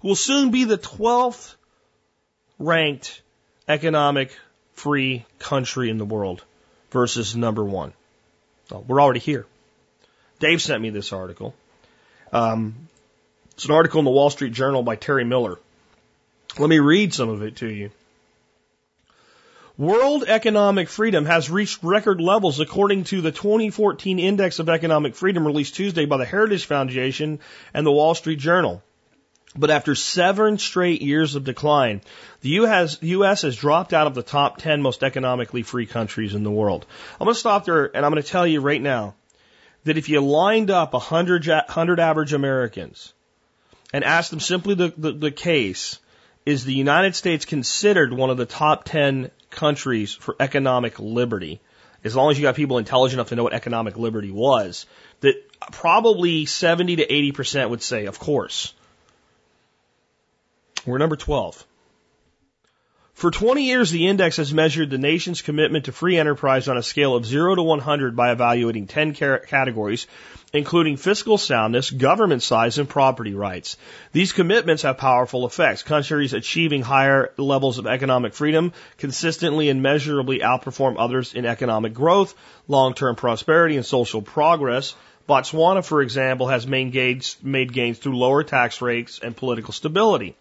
will soon be the 12th ranked economic free country in the world versus number one. We're already here. Dave sent me this article. Um, it's an article in the Wall Street Journal by Terry Miller. Let me read some of it to you. World economic freedom has reached record levels according to the 2014 Index of Economic Freedom released Tuesday by the Heritage Foundation and the Wall Street Journal. But after seven straight years of decline, the US, US has dropped out of the top 10 most economically free countries in the world. I'm going to stop there and I'm going to tell you right now that if you lined up 100, 100 average Americans and asked them simply the, the, the case, is the United States considered one of the top 10 countries for economic liberty? As long as you got people intelligent enough to know what economic liberty was, that probably 70 to 80% would say, of course. We're number 12. For 20 years, the index has measured the nation's commitment to free enterprise on a scale of 0 to 100 by evaluating 10 categories, including fiscal soundness, government size, and property rights. These commitments have powerful effects. Countries achieving higher levels of economic freedom consistently and measurably outperform others in economic growth, long-term prosperity, and social progress. Botswana, for example, has made gains, made gains through lower tax rates and political stability.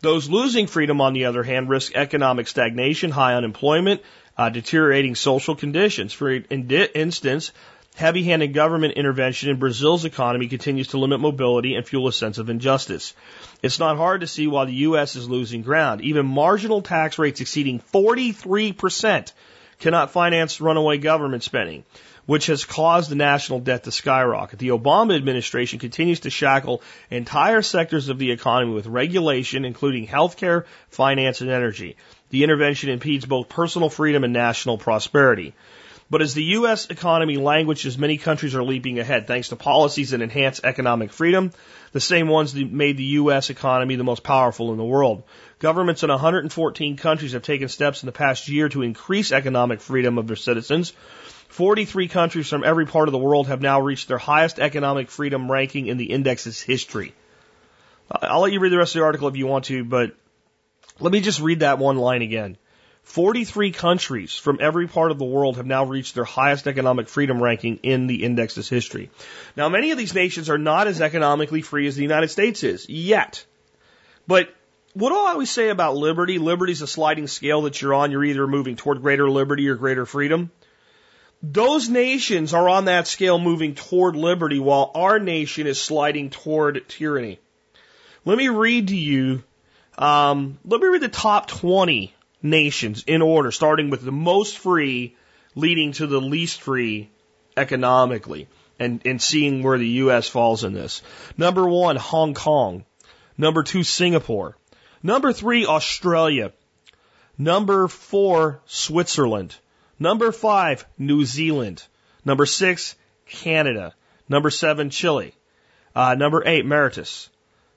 Those losing freedom, on the other hand, risk economic stagnation, high unemployment, uh, deteriorating social conditions. For instance, heavy handed government intervention in Brazil's economy continues to limit mobility and fuel a sense of injustice. It's not hard to see why the U.S. is losing ground. Even marginal tax rates exceeding 43% cannot finance runaway government spending which has caused the national debt to skyrocket. The Obama administration continues to shackle entire sectors of the economy with regulation, including healthcare, finance, and energy. The intervention impedes both personal freedom and national prosperity. But as the U.S. economy languishes, many countries are leaping ahead thanks to policies that enhance economic freedom, the same ones that made the U.S. economy the most powerful in the world. Governments in 114 countries have taken steps in the past year to increase economic freedom of their citizens. 43 countries from every part of the world have now reached their highest economic freedom ranking in the index's history. I'll let you read the rest of the article if you want to, but let me just read that one line again. 43 countries from every part of the world have now reached their highest economic freedom ranking in the index's history. Now, many of these nations are not as economically free as the United States is, yet. But what do I always say about liberty? Liberty is a sliding scale that you're on. You're either moving toward greater liberty or greater freedom. Those nations are on that scale moving toward liberty while our nation is sliding toward tyranny. Let me read to you, um, let me read the top 20 nations in order, starting with the most free, leading to the least free economically, and, and seeing where the U.S. falls in this. Number one, Hong Kong. Number two, Singapore. Number three, Australia. Number four, Switzerland. Number five, New Zealand. Number six, Canada. Number seven, Chile. Uh, number eight, Mauritius.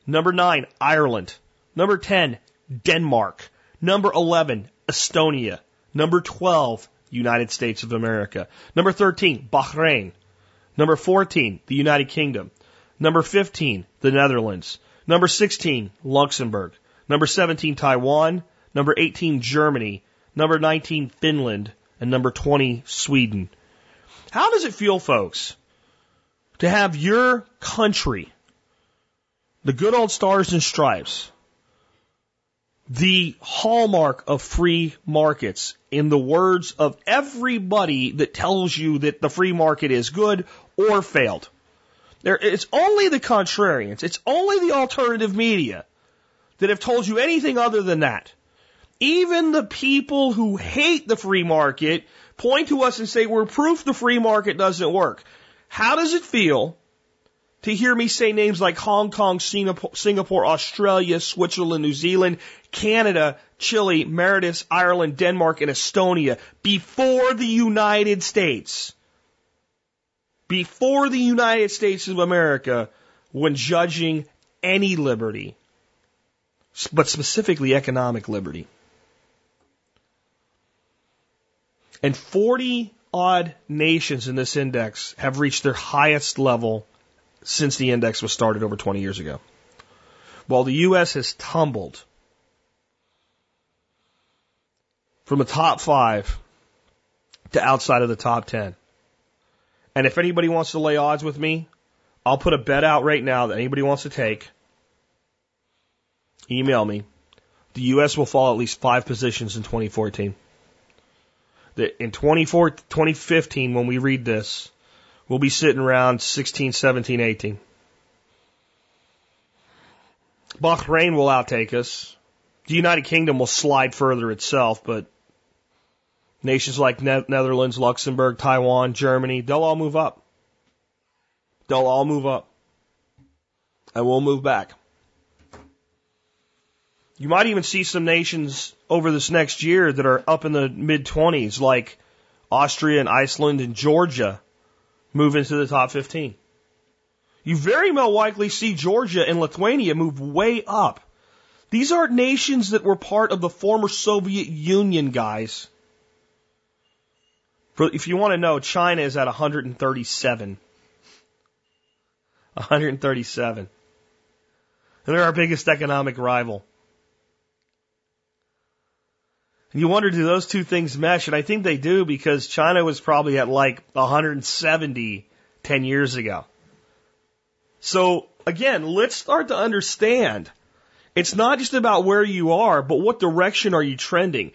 Number nine, Ireland. Number 10, Denmark. Number 11, Estonia. Number 12, United States of America. Number 13, Bahrain. Number 14, the United Kingdom. Number 15, the Netherlands. Number 16, Luxembourg. Number 17, Taiwan. Number 18, Germany. Number 19, Finland. And number 20, Sweden. How does it feel, folks, to have your country, the good old stars and stripes, the hallmark of free markets, in the words of everybody that tells you that the free market is good or failed? There, it's only the contrarians, it's only the alternative media that have told you anything other than that. Even the people who hate the free market point to us and say we're proof the free market doesn't work. How does it feel to hear me say names like Hong Kong, Singapore, Australia, Switzerland, New Zealand, Canada, Chile, Mauritius, Ireland, Denmark, and Estonia before the United States? Before the United States of America when judging any liberty, but specifically economic liberty. And 40 odd nations in this index have reached their highest level since the index was started over 20 years ago. While the U.S. has tumbled from the top five to outside of the top 10. And if anybody wants to lay odds with me, I'll put a bet out right now that anybody wants to take. Email me. The U.S. will fall at least five positions in 2014 that in 24, 2015, when we read this, we'll be sitting around 16, 17, 18. Bahrain will outtake us. The United Kingdom will slide further itself, but nations like ne- Netherlands, Luxembourg, Taiwan, Germany, they'll all move up. They'll all move up. And we'll move back. You might even see some nations over this next year that are up in the mid 20s, like Austria and Iceland and Georgia, move into the top 15. You very well likely see Georgia and Lithuania move way up. These aren't nations that were part of the former Soviet Union, guys. For, if you want to know, China is at 137. 137. And they're our biggest economic rival. And you wonder, do those two things mesh? And I think they do because China was probably at like 170 10 years ago. So again, let's start to understand. It's not just about where you are, but what direction are you trending?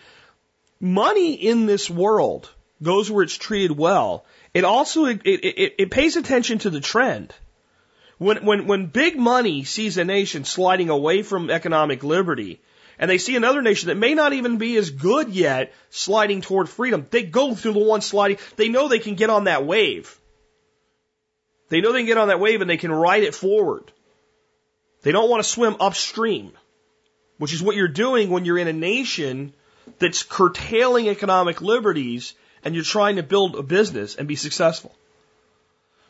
Money in this world goes where it's treated well. It also, it, it, it pays attention to the trend. When, when, when big money sees a nation sliding away from economic liberty, and they see another nation that may not even be as good yet sliding toward freedom, they go through the one sliding. They know they can get on that wave. They know they can get on that wave and they can ride it forward. They don't want to swim upstream, which is what you're doing when you're in a nation that's curtailing economic liberties and you're trying to build a business and be successful.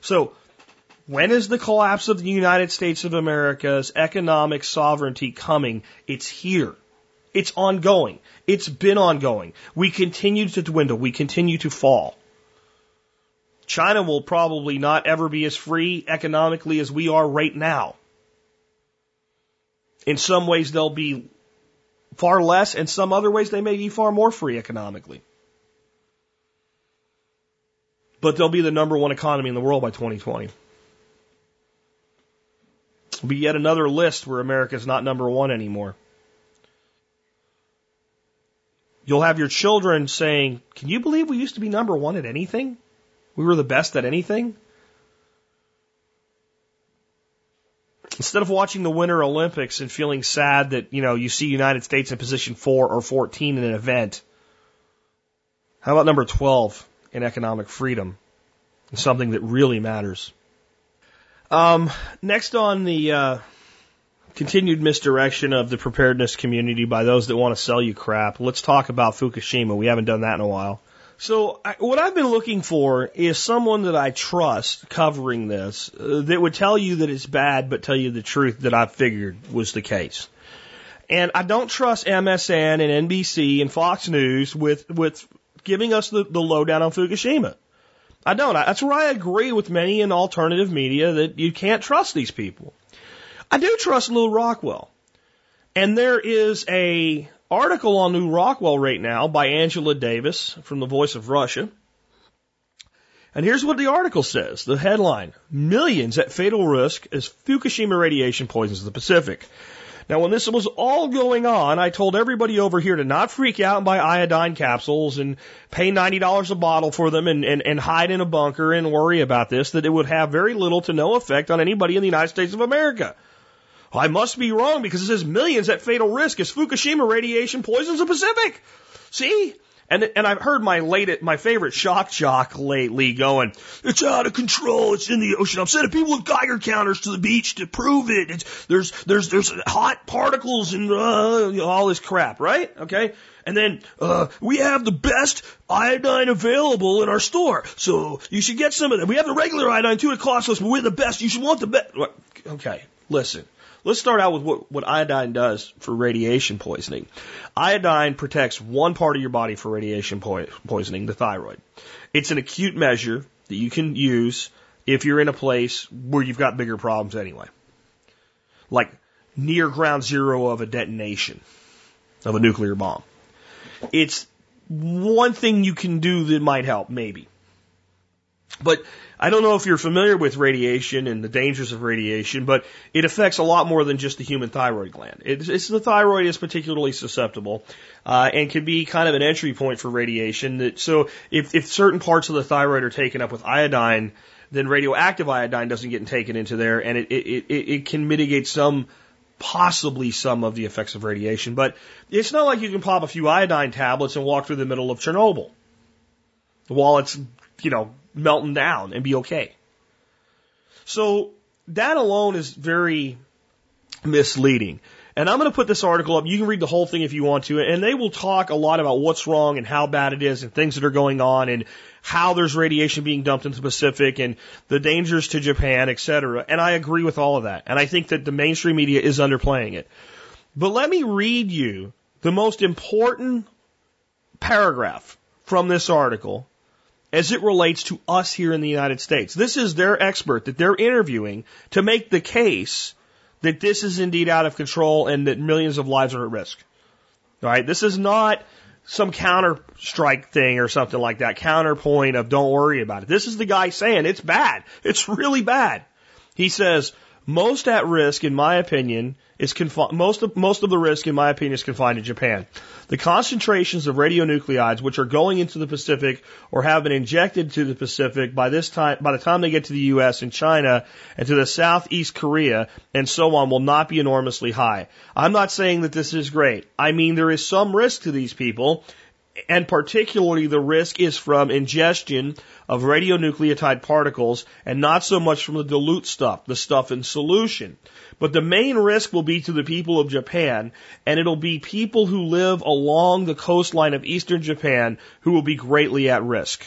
So when is the collapse of the United States of America's economic sovereignty coming? It's here. It's ongoing. It's been ongoing. We continue to dwindle. We continue to fall. China will probably not ever be as free economically as we are right now. In some ways, they'll be far less. In some other ways, they may be far more free economically. But they'll be the number one economy in the world by 2020 will be yet another list where America's not number one anymore. You'll have your children saying, Can you believe we used to be number one at anything? We were the best at anything? Instead of watching the Winter Olympics and feeling sad that, you know, you see United States in position four or 14 in an event, how about number 12 in economic freedom? Something that really matters. Um, next on the uh, continued misdirection of the preparedness community by those that want to sell you crap, let's talk about Fukushima. We haven't done that in a while. So, I, what I've been looking for is someone that I trust covering this uh, that would tell you that it's bad, but tell you the truth that I figured was the case. And I don't trust MSN and NBC and Fox News with with giving us the, the lowdown on Fukushima. I don't. That's where I agree with many in alternative media that you can't trust these people. I do trust Lew Rockwell. And there is a article on Lew Rockwell right now by Angela Davis from the Voice of Russia. And here's what the article says. The headline, Millions at Fatal Risk as Fukushima Radiation Poisons the Pacific. Now, when this was all going on, I told everybody over here to not freak out and buy iodine capsules and pay $90 a bottle for them and, and, and hide in a bunker and worry about this, that it would have very little to no effect on anybody in the United States of America. I must be wrong because it says millions at fatal risk as Fukushima radiation poisons the Pacific. See? And and I've heard my late my favorite shock jock lately going, it's out of control. It's in the ocean. I'm sending people with Geiger counters to the beach to prove it. It's, there's there's there's hot particles and uh, all this crap, right? Okay. And then uh, we have the best iodine available in our store, so you should get some of them. We have the regular iodine too. It costs us, but we're the best. You should want the best. Okay, listen. Let's start out with what, what iodine does for radiation poisoning. Iodine protects one part of your body for radiation po- poisoning, the thyroid. It's an acute measure that you can use if you're in a place where you've got bigger problems anyway. Like near ground zero of a detonation of a nuclear bomb. It's one thing you can do that might help, maybe. But I don't know if you're familiar with radiation and the dangers of radiation, but it affects a lot more than just the human thyroid gland. It's, it's the thyroid is particularly susceptible uh, and can be kind of an entry point for radiation. That, so if, if certain parts of the thyroid are taken up with iodine, then radioactive iodine doesn't get taken into there, and it, it, it, it can mitigate some possibly some of the effects of radiation. But it's not like you can pop a few iodine tablets and walk through the middle of Chernobyl while it's, you know, melting down and be okay. So that alone is very misleading. And I'm going to put this article up. You can read the whole thing if you want to, and they will talk a lot about what's wrong and how bad it is and things that are going on and how there's radiation being dumped into the Pacific and the dangers to Japan, et cetera. And I agree with all of that. And I think that the mainstream media is underplaying it. But let me read you the most important paragraph from this article as it relates to us here in the United States. This is their expert that they're interviewing to make the case that this is indeed out of control and that millions of lives are at risk. All right, this is not some counter strike thing or something like that, counterpoint of don't worry about it. This is the guy saying it's bad. It's really bad. He says, most at risk, in my opinion, is most of, most of the risk, in my opinion, is confined to Japan. The concentrations of radionuclides, which are going into the Pacific or have been injected to the Pacific by this time, by the time they get to the U.S. and China and to the Southeast Korea and so on, will not be enormously high. I'm not saying that this is great. I mean, there is some risk to these people, and particularly the risk is from ingestion of radionuclide particles and not so much from the dilute stuff, the stuff in solution. But the main risk will be to the people of Japan, and it'll be people who live along the coastline of eastern Japan who will be greatly at risk.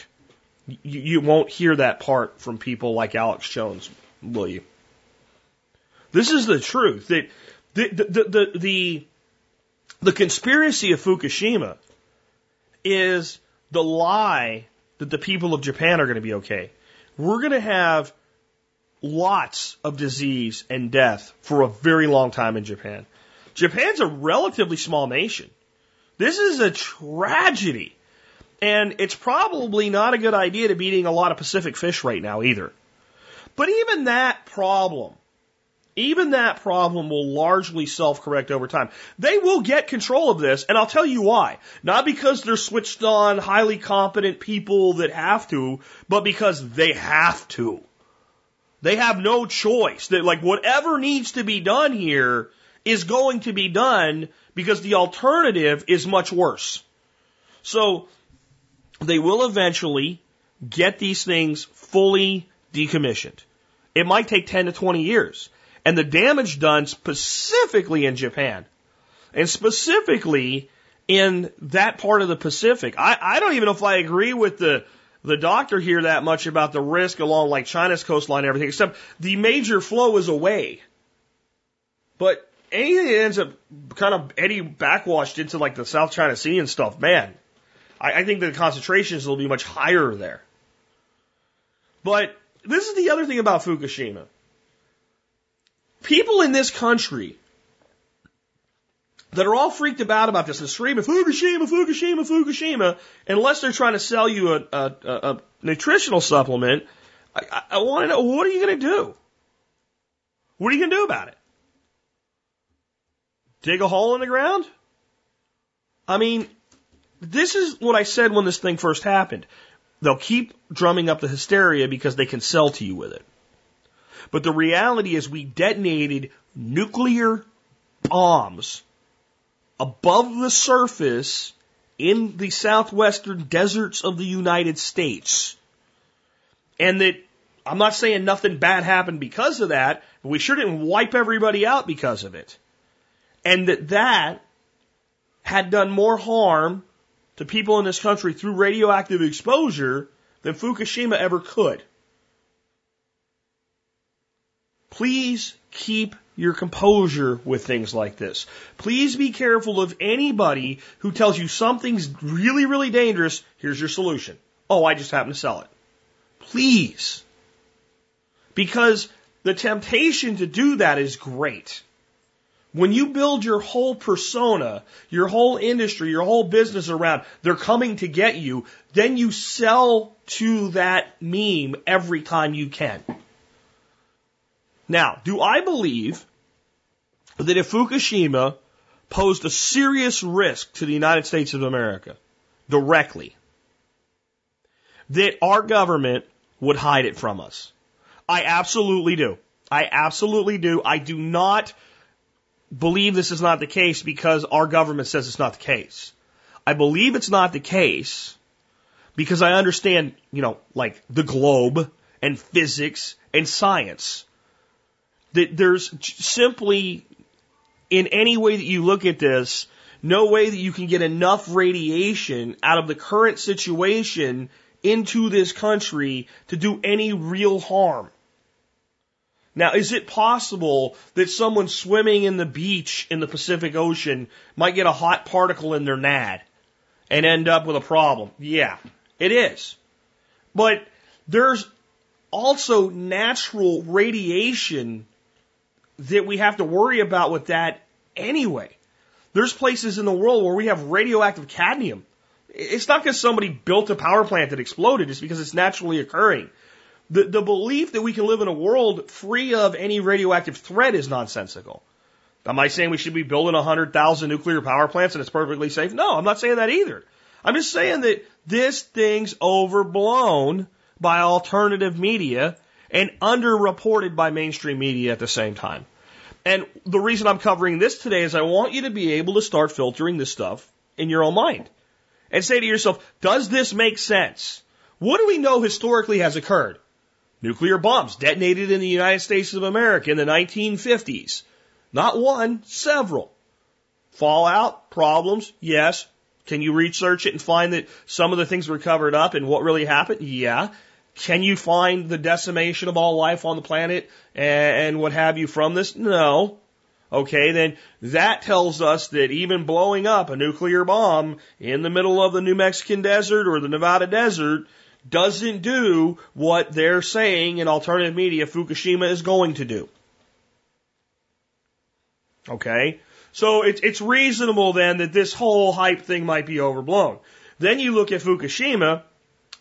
You, you won't hear that part from people like Alex Jones, will you? This is the truth. That the, the, the, the, the conspiracy of Fukushima is the lie that the people of Japan are going to be okay. We're going to have lots of disease and death for a very long time in Japan. Japan's a relatively small nation. This is a tragedy. And it's probably not a good idea to be eating a lot of Pacific fish right now either. But even that problem even that problem will largely self-correct over time. They will get control of this, and I'll tell you why. Not because they're switched on, highly competent people that have to, but because they have to. They have no choice. That like whatever needs to be done here is going to be done because the alternative is much worse. So they will eventually get these things fully decommissioned. It might take 10 to 20 years. And the damage done specifically in Japan and specifically in that part of the Pacific. I, I don't even know if I agree with the the doctor here that much about the risk along like China's coastline and everything, except the major flow is away. But anything that ends up kind of eddy backwashed into like the South China Sea and stuff, man, I, I think the concentrations will be much higher there. But this is the other thing about Fukushima. People in this country that are all freaked about about this and screaming Fukushima, Fukushima, Fukushima, unless they're trying to sell you a, a, a nutritional supplement, I, I, I want to know what are you going to do? What are you going to do about it? Dig a hole in the ground? I mean, this is what I said when this thing first happened. They'll keep drumming up the hysteria because they can sell to you with it. But the reality is we detonated nuclear bombs above the surface in the southwestern deserts of the United States. And that I'm not saying nothing bad happened because of that, but we sure didn't wipe everybody out because of it. And that that had done more harm to people in this country through radioactive exposure than Fukushima ever could. Please keep your composure with things like this. Please be careful of anybody who tells you something's really, really dangerous. Here's your solution. Oh, I just happen to sell it. Please. Because the temptation to do that is great. When you build your whole persona, your whole industry, your whole business around, they're coming to get you, then you sell to that meme every time you can. Now, do I believe that if Fukushima posed a serious risk to the United States of America directly, that our government would hide it from us? I absolutely do. I absolutely do. I do not believe this is not the case because our government says it's not the case. I believe it's not the case because I understand, you know, like the globe and physics and science. That there's simply, in any way that you look at this, no way that you can get enough radiation out of the current situation into this country to do any real harm. Now, is it possible that someone swimming in the beach in the Pacific Ocean might get a hot particle in their nad and end up with a problem? Yeah, it is. But there's also natural radiation that we have to worry about with that anyway. There's places in the world where we have radioactive cadmium. It's not because somebody built a power plant that exploded, it's because it's naturally occurring. The, the belief that we can live in a world free of any radioactive threat is nonsensical. Am I saying we should be building 100,000 nuclear power plants and it's perfectly safe? No, I'm not saying that either. I'm just saying that this thing's overblown by alternative media and underreported by mainstream media at the same time. And the reason I'm covering this today is I want you to be able to start filtering this stuff in your own mind and say to yourself, does this make sense? What do we know historically has occurred? Nuclear bombs detonated in the United States of America in the 1950s. Not one, several. Fallout, problems, yes. Can you research it and find that some of the things were covered up and what really happened? Yeah. Can you find the decimation of all life on the planet and, what have you from this? No. Okay, then that tells us that even blowing up a nuclear bomb in the middle of the New Mexican desert or the Nevada desert doesn't do what they're saying in alternative media Fukushima is going to do. Okay? So it's, it's reasonable then that this whole hype thing might be overblown. Then you look at Fukushima,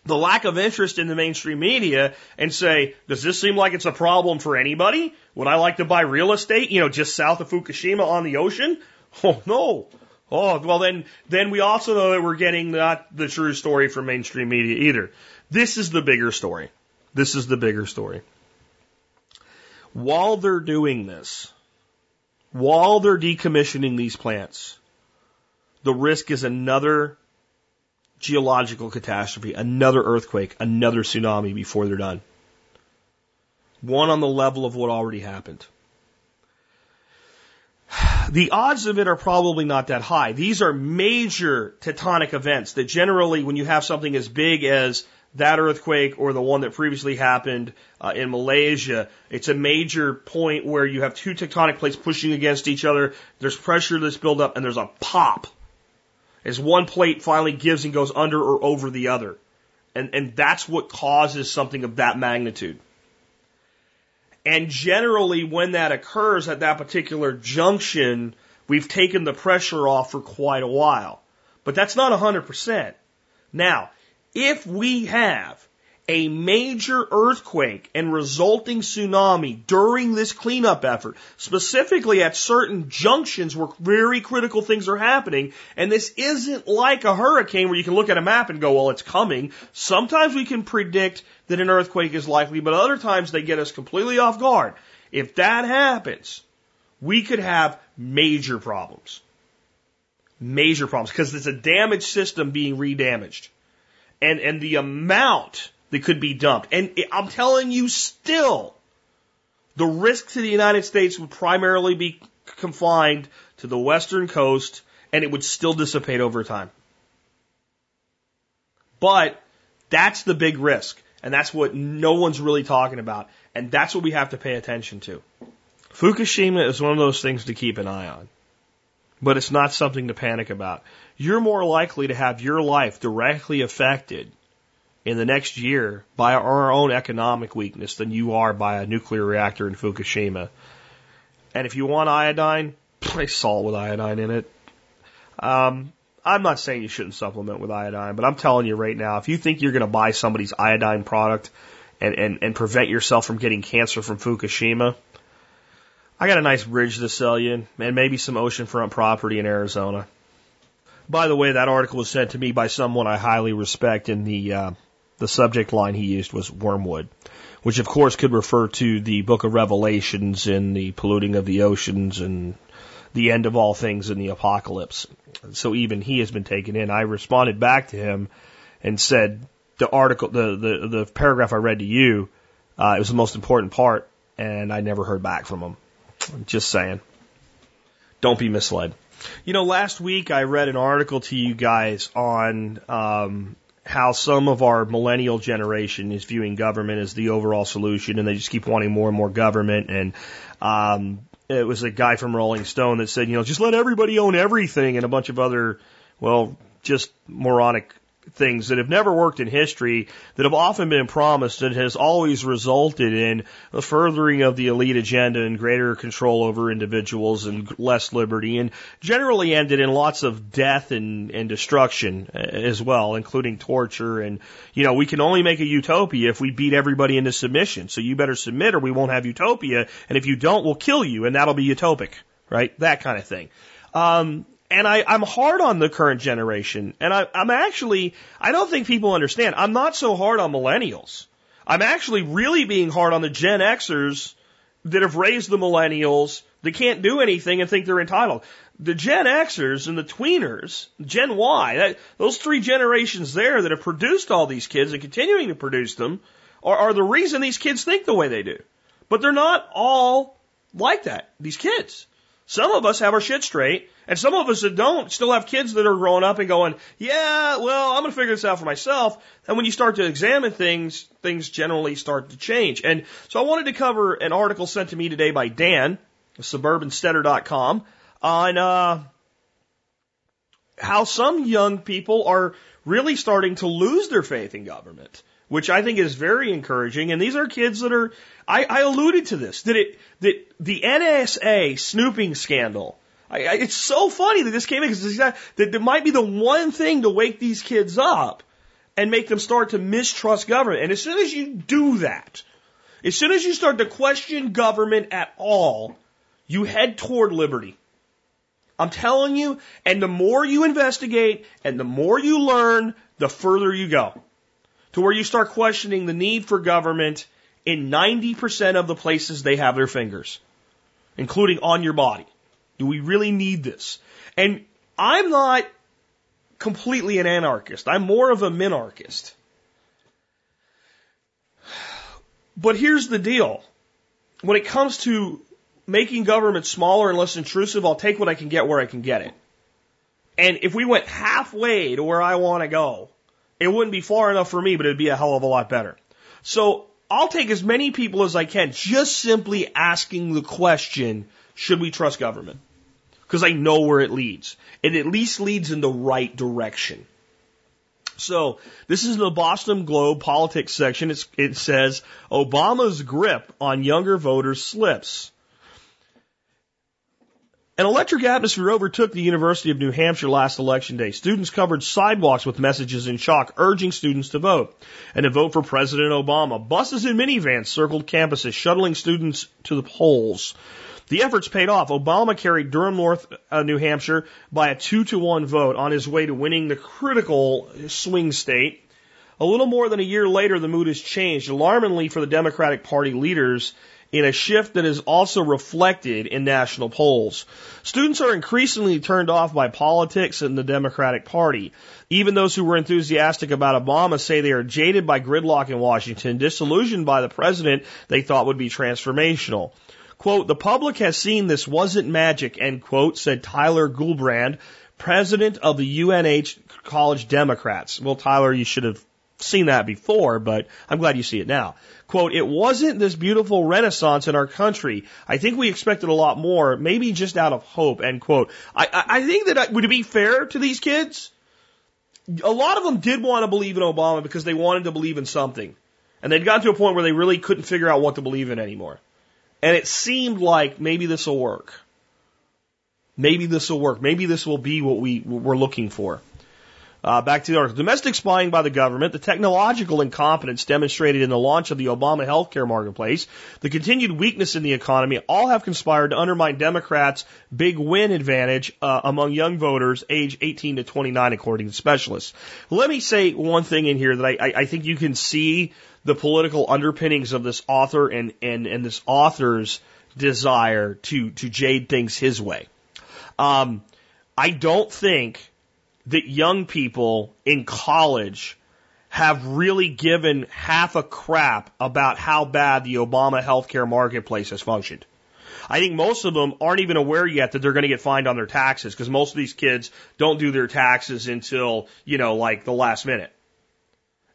the lack of interest in the mainstream media, and say, does this seem like it's a problem for anybody? Would I like to buy real estate, you know, just south of Fukushima on the ocean? Oh no. Oh, well then, then we also know that we're getting not the true story from mainstream media either. This is the bigger story. This is the bigger story. While they're doing this, while they're decommissioning these plants, the risk is another geological catastrophe, another earthquake, another tsunami before they're done. One on the level of what already happened. the odds of it are probably not that high. These are major tectonic events that generally, when you have something as big as that earthquake or the one that previously happened uh, in Malaysia, it's a major point where you have two tectonic plates pushing against each other. There's pressure that's built up and there's a pop as one plate finally gives and goes under or over the other. And, and that's what causes something of that magnitude. And generally, when that occurs at that particular junction, we've taken the pressure off for quite a while. But that's not 100%. Now, if we have a major earthquake and resulting tsunami during this cleanup effort, specifically at certain junctions where very critical things are happening. And this isn't like a hurricane where you can look at a map and go, well, it's coming. Sometimes we can predict that an earthquake is likely, but other times they get us completely off guard. If that happens, we could have major problems. Major problems because it's a damaged system being redamaged. And, and the amount that could be dumped. And I'm telling you still, the risk to the United States would primarily be confined to the western coast and it would still dissipate over time. But that's the big risk. And that's what no one's really talking about. And that's what we have to pay attention to. Fukushima is one of those things to keep an eye on. But it's not something to panic about. You're more likely to have your life directly affected in the next year by our own economic weakness than you are by a nuclear reactor in Fukushima. And if you want iodine, place salt with iodine in it. Um, I'm not saying you shouldn't supplement with iodine, but I'm telling you right now, if you think you're going to buy somebody's iodine product and, and, and prevent yourself from getting cancer from Fukushima, I got a nice bridge to sell you and maybe some oceanfront property in Arizona. By the way, that article was sent to me by someone I highly respect in the uh, the subject line he used was wormwood, which of course could refer to the book of Revelations and the polluting of the oceans and the end of all things in the apocalypse. So even he has been taken in. I responded back to him and said the article, the, the, the paragraph I read to you, uh, it was the most important part and I never heard back from him. Just saying. Don't be misled. You know, last week I read an article to you guys on um, how some of our millennial generation is viewing government as the overall solution and they just keep wanting more and more government. And um it was a guy from Rolling Stone that said, you know, just let everybody own everything and a bunch of other well, just moronic things that have never worked in history that have often been promised and has always resulted in the furthering of the elite agenda and greater control over individuals and less liberty and generally ended in lots of death and, and destruction uh, as well, including torture. And, you know, we can only make a utopia if we beat everybody into submission. So you better submit or we won't have utopia. And if you don't, we'll kill you and that'll be utopic, right? That kind of thing. Um, and I, I'm hard on the current generation. And I, I'm actually, I don't think people understand. I'm not so hard on millennials. I'm actually really being hard on the Gen Xers that have raised the millennials that can't do anything and think they're entitled. The Gen Xers and the tweeners, Gen Y, that, those three generations there that have produced all these kids and continuing to produce them are, are the reason these kids think the way they do. But they're not all like that, these kids. Some of us have our shit straight and some of us that don't still have kids that are growing up and going, yeah, well, I'm going to figure this out for myself. And when you start to examine things, things generally start to change. And so I wanted to cover an article sent to me today by Dan, suburbansteader.com, on, uh, how some young people are really starting to lose their faith in government, which I think is very encouraging. And these are kids that are, I, I alluded to this, that it, that the NSA snooping scandal I, I, it's so funny that this came in because that, that might be the one thing to wake these kids up and make them start to mistrust government. And as soon as you do that, as soon as you start to question government at all, you head toward liberty. I'm telling you, and the more you investigate and the more you learn, the further you go. To where you start questioning the need for government in 90% of the places they have their fingers, including on your body. Do we really need this? And I'm not completely an anarchist. I'm more of a minarchist. But here's the deal. When it comes to making government smaller and less intrusive, I'll take what I can get where I can get it. And if we went halfway to where I want to go, it wouldn't be far enough for me, but it'd be a hell of a lot better. So I'll take as many people as I can, just simply asking the question, should we trust government? Because I know where it leads. It at least leads in the right direction. So this is the Boston Globe politics section. It's, it says Obama's grip on younger voters slips. An electric atmosphere overtook the University of New Hampshire last election day. Students covered sidewalks with messages in chalk urging students to vote and to vote for President Obama. Buses and minivans circled campuses, shuttling students to the polls. The efforts paid off. Obama carried Durham North, uh, New Hampshire by a two to one vote on his way to winning the critical swing state. A little more than a year later, the mood has changed, alarmingly for the Democratic Party leaders in a shift that is also reflected in national polls. Students are increasingly turned off by politics and the Democratic Party. Even those who were enthusiastic about Obama say they are jaded by gridlock in Washington, disillusioned by the president they thought would be transformational. Quote, the public has seen this wasn't magic, end quote, said Tyler Gulbrand, president of the UNH College Democrats. Well, Tyler, you should have seen that before, but I'm glad you see it now. Quote, it wasn't this beautiful renaissance in our country. I think we expected a lot more, maybe just out of hope, end quote. I, I think that, uh, would it be fair to these kids? A lot of them did want to believe in Obama because they wanted to believe in something. And they'd gotten to a point where they really couldn't figure out what to believe in anymore. And it seemed like maybe this will work. Maybe this will work. Maybe this will be what we, we're looking for. Uh, back to the article. Domestic spying by the government, the technological incompetence demonstrated in the launch of the Obama healthcare marketplace, the continued weakness in the economy, all have conspired to undermine Democrats' big win advantage uh, among young voters age 18 to 29, according to specialists. Let me say one thing in here that I, I, I think you can see the political underpinnings of this author and, and, and this author's desire to, to jade things his way. Um, I don't think that young people in college have really given half a crap about how bad the Obama healthcare marketplace has functioned. I think most of them aren't even aware yet that they're going to get fined on their taxes because most of these kids don't do their taxes until, you know, like the last minute.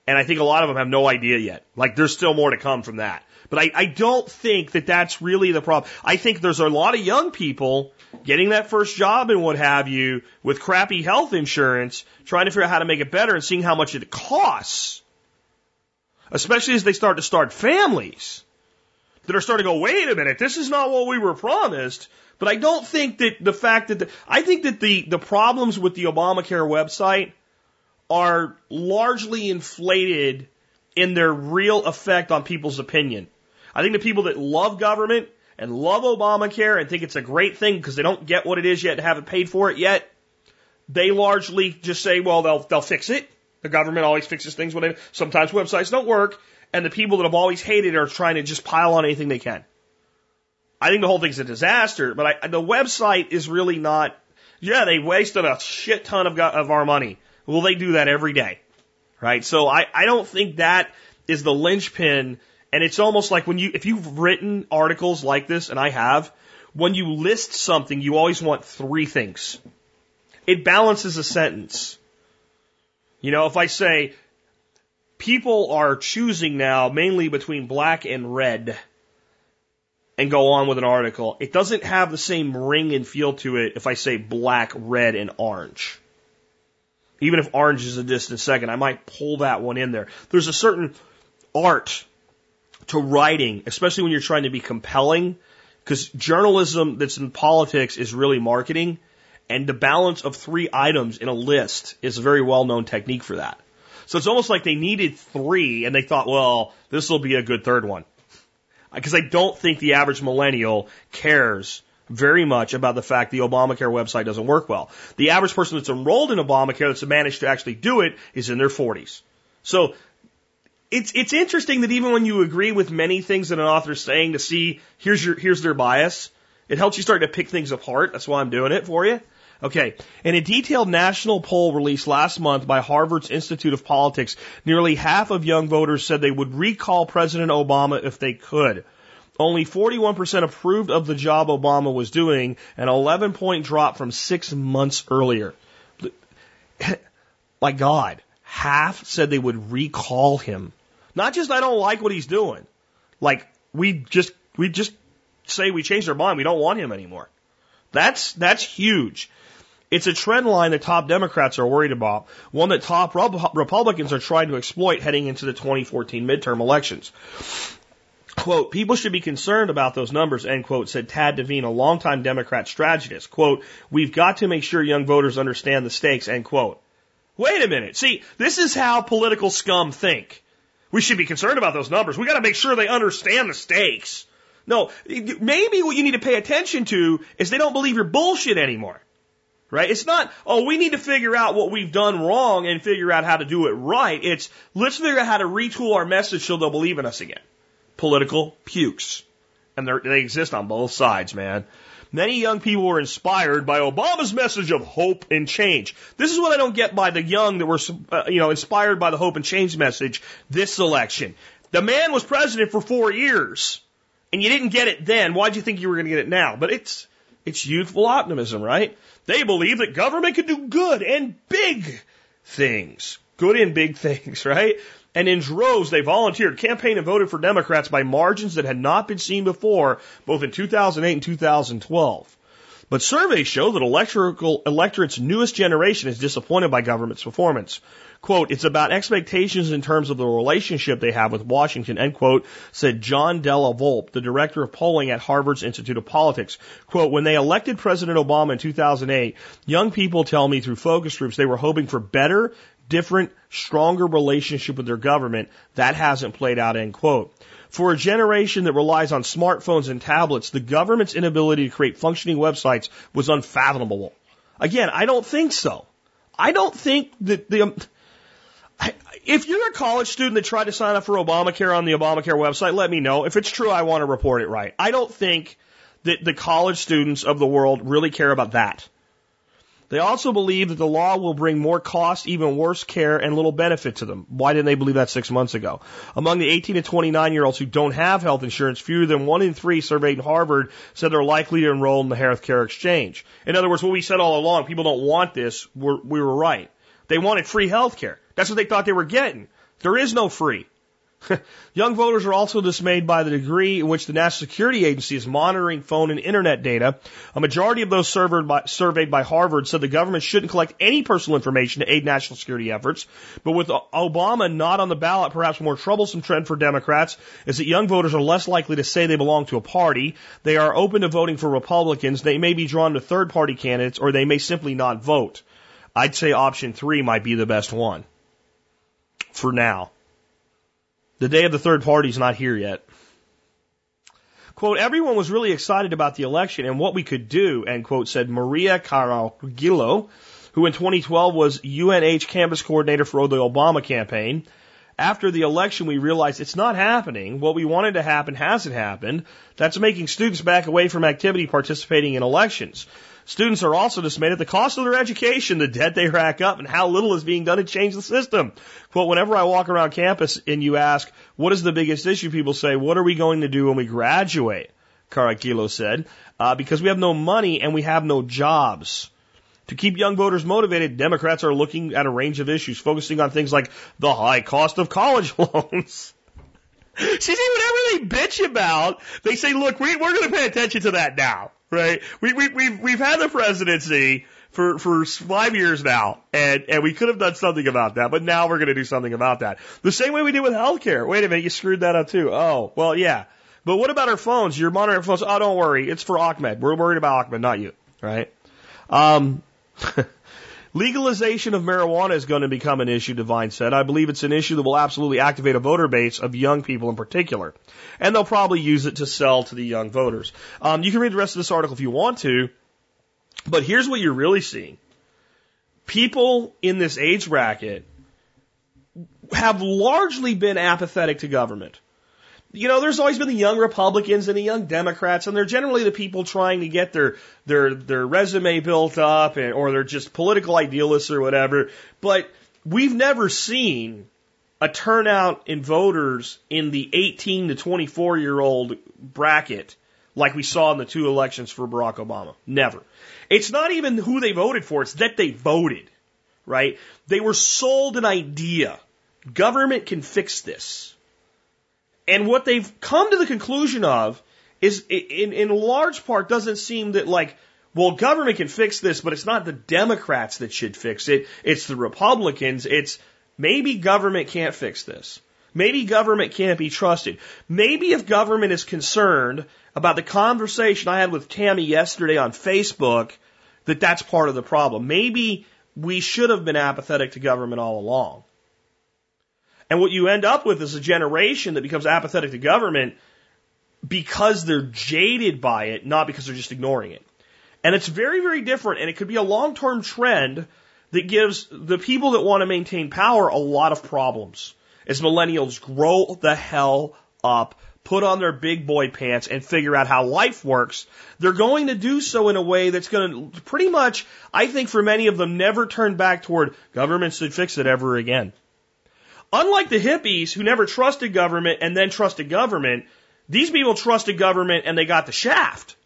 And I think a lot of them have no idea yet. Like there's still more to come from that. But I, I don't think that that's really the problem. I think there's a lot of young people getting that first job and what have you with crappy health insurance, trying to figure out how to make it better and seeing how much it costs. Especially as they start to start families that are starting to go, wait a minute, this is not what we were promised. But I don't think that the fact that the, I think that the, the problems with the Obamacare website are largely inflated in their real effect on people's opinion. I think the people that love government and love Obamacare and think it's a great thing because they don't get what it is yet and haven't paid for it yet, they largely just say, well, they'll, they'll fix it. The government always fixes things when they, sometimes websites don't work. And the people that have always hated are trying to just pile on anything they can. I think the whole thing's a disaster, but I, the website is really not, yeah, they wasted a shit ton of, of our money well, they do that every day, right? So I, I don't think that is the linchpin. And it's almost like when you, if you've written articles like this, and I have, when you list something, you always want three things. It balances a sentence. You know, if I say, people are choosing now mainly between black and red, and go on with an article, it doesn't have the same ring and feel to it if I say black, red, and orange. Even if orange is a distant second, I might pull that one in there. There's a certain art to writing, especially when you're trying to be compelling, because journalism that's in politics is really marketing, and the balance of three items in a list is a very well known technique for that. So it's almost like they needed three, and they thought, well, this will be a good third one. Because I don't think the average millennial cares very much about the fact the Obamacare website doesn't work well. The average person that's enrolled in Obamacare that's managed to actually do it is in their 40s. So it's it's interesting that even when you agree with many things that an author is saying to see here's your here's their bias, it helps you start to pick things apart. That's why I'm doing it for you. Okay. In a detailed national poll released last month by Harvard's Institute of Politics, nearly half of young voters said they would recall President Obama if they could. Only 41% approved of the job Obama was doing, an 11 point drop from six months earlier. My God, half said they would recall him. Not just I don't like what he's doing. Like we just we just say we changed our mind, we don't want him anymore. That's that's huge. It's a trend line that top Democrats are worried about, one that top Republicans are trying to exploit heading into the 2014 midterm elections. Quote, people should be concerned about those numbers, end quote, said Tad Devine, a longtime Democrat strategist. Quote, we've got to make sure young voters understand the stakes, end quote. Wait a minute. See, this is how political scum think. We should be concerned about those numbers. We got to make sure they understand the stakes. No, maybe what you need to pay attention to is they don't believe your bullshit anymore. Right? It's not, oh, we need to figure out what we've done wrong and figure out how to do it right. It's, let's figure out how to retool our message so they'll believe in us again. Political pukes. And they exist on both sides, man. Many young people were inspired by Obama's message of hope and change. This is what I don't get by the young that were, uh, you know, inspired by the hope and change message this election. The man was president for four years, and you didn't get it then. Why'd you think you were going to get it now? But it's it's youthful optimism, right? They believe that government can do good and big things, good and big things, right? And in droves, they volunteered, campaigned, and voted for Democrats by margins that had not been seen before, both in 2008 and 2012. But surveys show that electoral, electorate's newest generation is disappointed by government's performance. Quote, it's about expectations in terms of the relationship they have with Washington, end quote, said John Della Volpe, the director of polling at Harvard's Institute of Politics. Quote, when they elected President Obama in 2008, young people tell me through focus groups they were hoping for better different, stronger relationship with their government. That hasn't played out, end quote. For a generation that relies on smartphones and tablets, the government's inability to create functioning websites was unfathomable. Again, I don't think so. I don't think that the, um, if you're a college student that tried to sign up for Obamacare on the Obamacare website, let me know. If it's true, I want to report it right. I don't think that the college students of the world really care about that. They also believe that the law will bring more cost, even worse care, and little benefit to them. Why didn't they believe that six months ago? Among the 18 to 29 year olds who don't have health insurance, fewer than one in three surveyed in Harvard said they're likely to enroll in the health care exchange. In other words, what we said all along, people don't want this, we're, we were right. They wanted free health care. That's what they thought they were getting. There is no free. Young voters are also dismayed by the degree in which the National Security Agency is monitoring phone and internet data. A majority of those surveyed by, surveyed by Harvard said the government shouldn't collect any personal information to aid national security efforts. But with Obama not on the ballot, perhaps a more troublesome trend for Democrats is that young voters are less likely to say they belong to a party. They are open to voting for Republicans. They may be drawn to third party candidates or they may simply not vote. I'd say option three might be the best one. For now. The day of the third party is not here yet. Quote, everyone was really excited about the election and what we could do, end quote, said Maria Caraglio, who in 2012 was UNH campus coordinator for the Obama campaign. After the election, we realized it's not happening. What we wanted to happen hasn't happened. That's making students back away from activity participating in elections. Students are also dismayed at the cost of their education, the debt they rack up, and how little is being done to change the system. Quote, whenever I walk around campus and you ask, what is the biggest issue? People say, what are we going to do when we graduate? Caraglio said, uh, because we have no money and we have no jobs. To keep young voters motivated, Democrats are looking at a range of issues, focusing on things like the high cost of college loans. See, whatever they bitch about, they say, look, we, we're going to pay attention to that now right? We, we, we've, we've had the presidency for, for five years now, and, and we could have done something about that, but now we're going to do something about that. The same way we did with healthcare. Wait a minute, you screwed that up too. Oh, well, yeah. But what about our phones? You're monitoring phones. Oh, don't worry. It's for Ahmed. We're worried about Ahmed, not you, right? Um, Legalization of marijuana is going to become an issue, Devine said. I believe it's an issue that will absolutely activate a voter base of young people in particular. And they'll probably use it to sell to the young voters. Um, you can read the rest of this article if you want to, but here's what you're really seeing. People in this age bracket have largely been apathetic to government you know, there's always been the young Republicans and the young Democrats, and they're generally the people trying to get their their their resume built up, and, or they're just political idealists or whatever. But we've never seen a turnout in voters in the 18 to 24 year old bracket like we saw in the two elections for Barack Obama. Never. It's not even who they voted for, it's that they voted, right? They were sold an idea. Government can fix this. And what they've come to the conclusion of is, in, in large part, doesn't seem that like, well, government can fix this, but it's not the Democrats that should fix it. It's the Republicans. It's maybe government can't fix this. Maybe government can't be trusted. Maybe if government is concerned about the conversation I had with Tammy yesterday on Facebook, that that's part of the problem. Maybe we should have been apathetic to government all along. And what you end up with is a generation that becomes apathetic to government because they're jaded by it, not because they're just ignoring it. And it's very, very different, and it could be a long term trend that gives the people that want to maintain power a lot of problems as millennials grow the hell up, put on their big boy pants, and figure out how life works. They're going to do so in a way that's going to pretty much, I think for many of them, never turn back toward governments should fix it ever again. Unlike the hippies who never trusted government and then trusted government, these people trusted government and they got the shaft.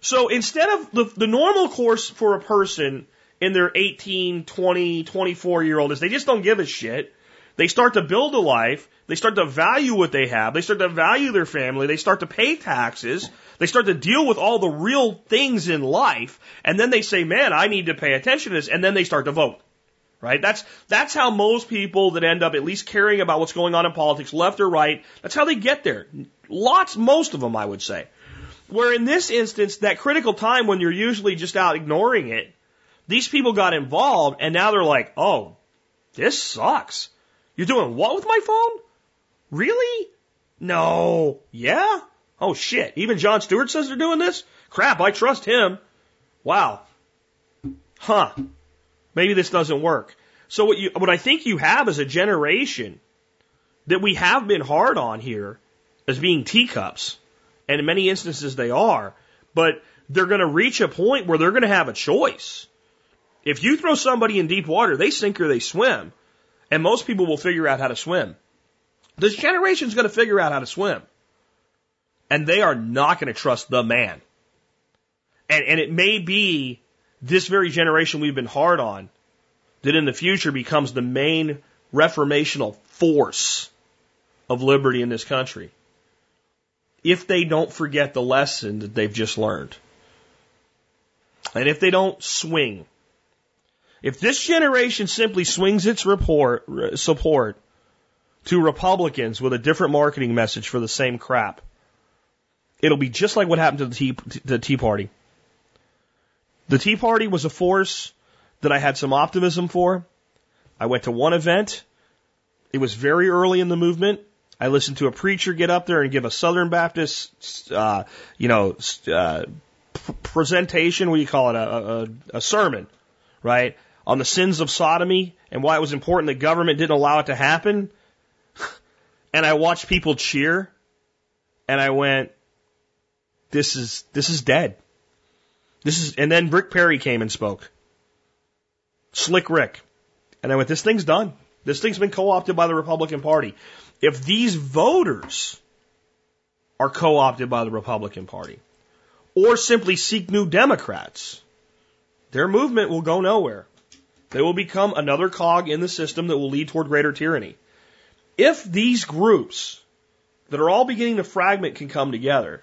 So instead of the, the normal course for a person in their 18, 20, 24 year old is they just don't give a shit. They start to build a life. They start to value what they have. They start to value their family. They start to pay taxes. They start to deal with all the real things in life. And then they say, man, I need to pay attention to this. And then they start to vote. Right? That's, that's how most people that end up at least caring about what's going on in politics, left or right, that's how they get there. Lots, most of them, I would say. Where in this instance, that critical time when you're usually just out ignoring it, these people got involved and now they're like, oh, this sucks. You're doing what with my phone? Really? No. Yeah? Oh shit. Even Jon Stewart says they're doing this? Crap, I trust him. Wow. Huh. Maybe this doesn't work. So what you, what I think you have is a generation that we have been hard on here as being teacups. And in many instances they are. But they're going to reach a point where they're going to have a choice. If you throw somebody in deep water, they sink or they swim. And most people will figure out how to swim. This generation is going to figure out how to swim. And they are not going to trust the man. And, and it may be this very generation we've been hard on that in the future becomes the main reformational force of liberty in this country. If they don't forget the lesson that they've just learned. And if they don't swing. If this generation simply swings its report, support to Republicans with a different marketing message for the same crap, it'll be just like what happened to the Tea, the tea Party. The Tea Party was a force that I had some optimism for. I went to one event. It was very early in the movement. I listened to a preacher get up there and give a Southern Baptist, uh, you know, uh, presentation. What do you call it? A, a, a sermon, right? On the sins of sodomy and why it was important the government didn't allow it to happen. and I watched people cheer, and I went, "This is this is dead." This is, and then Rick Perry came and spoke. Slick Rick. And I went, this thing's done. This thing's been co-opted by the Republican Party. If these voters are co-opted by the Republican Party, or simply seek new Democrats, their movement will go nowhere. They will become another cog in the system that will lead toward greater tyranny. If these groups that are all beginning to fragment can come together,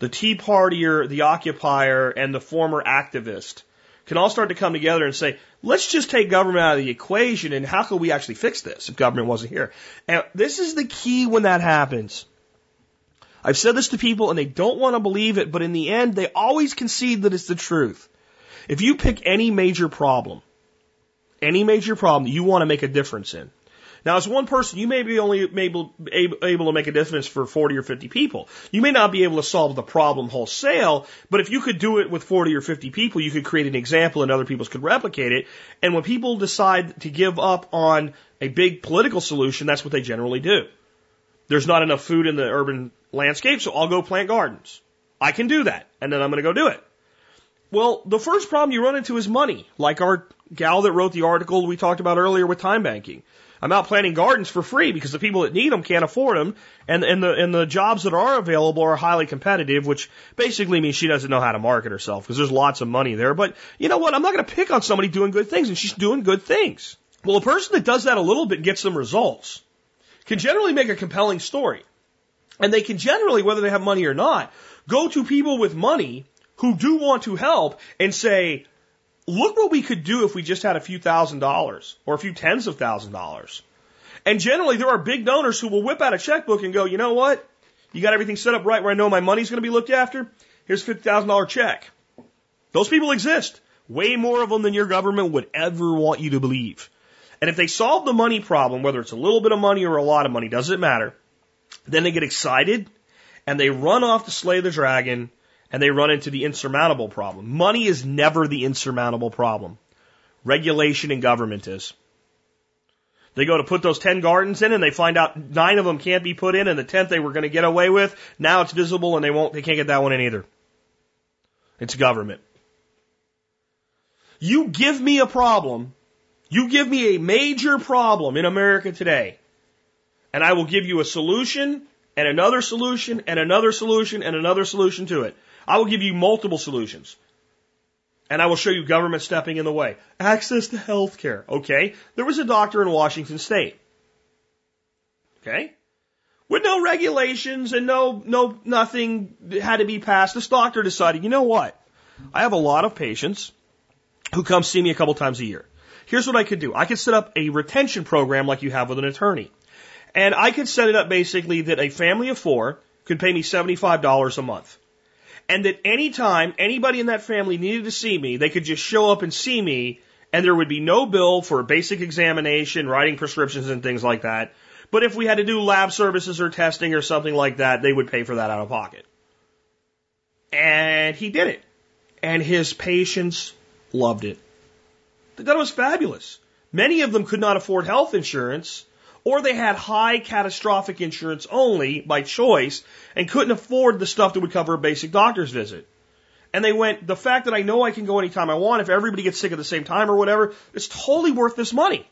the Tea Partier, the Occupier, and the former activist can all start to come together and say, let's just take government out of the equation and how could we actually fix this if government wasn't here? And this is the key when that happens. I've said this to people and they don't want to believe it, but in the end, they always concede that it's the truth. If you pick any major problem, any major problem that you want to make a difference in, now, as one person, you may be only able, able to make a difference for 40 or 50 people. You may not be able to solve the problem wholesale, but if you could do it with 40 or 50 people, you could create an example and other people could replicate it. And when people decide to give up on a big political solution, that's what they generally do. There's not enough food in the urban landscape, so I'll go plant gardens. I can do that, and then I'm going to go do it. Well, the first problem you run into is money, like our gal that wrote the article we talked about earlier with time banking. I'm out planting gardens for free because the people that need them can't afford them, and and the and the jobs that are available are highly competitive, which basically means she doesn't know how to market herself because there's lots of money there. But you know what? I'm not going to pick on somebody doing good things, and she's doing good things. Well, a person that does that a little bit gets some results can generally make a compelling story, and they can generally, whether they have money or not, go to people with money who do want to help and say, look what we could do if we just had a few thousand dollars or a few tens of thousand dollars. And generally, there are big donors who will whip out a checkbook and go, you know what? You got everything set up right where I know my money's going to be looked after? Here's a $50,000 check. Those people exist. Way more of them than your government would ever want you to believe. And if they solve the money problem, whether it's a little bit of money or a lot of money, doesn't matter, then they get excited and they run off to slay the dragon and they run into the insurmountable problem. Money is never the insurmountable problem. Regulation and government is. They go to put those 10 gardens in and they find out nine of them can't be put in and the 10th they were going to get away with, now it's visible and they won't, they can't get that one in either. It's government. You give me a problem, you give me a major problem in America today, and I will give you a solution and another solution and another solution and another solution to it. I will give you multiple solutions. And I will show you government stepping in the way. Access to health care. Okay. There was a doctor in Washington state. Okay. With no regulations and no, no, nothing had to be passed. This doctor decided, you know what? I have a lot of patients who come see me a couple times a year. Here's what I could do. I could set up a retention program like you have with an attorney. And I could set it up basically that a family of four could pay me $75 a month and that anytime anybody in that family needed to see me, they could just show up and see me, and there would be no bill for a basic examination, writing prescriptions, and things like that. But if we had to do lab services or testing or something like that, they would pay for that out of pocket. And he did it. And his patients loved it. It was fabulous. Many of them could not afford health insurance, or they had high catastrophic insurance only by choice and couldn't afford the stuff that would cover a basic doctor's visit. And they went, the fact that I know I can go anytime I want, if everybody gets sick at the same time or whatever, it's totally worth this money.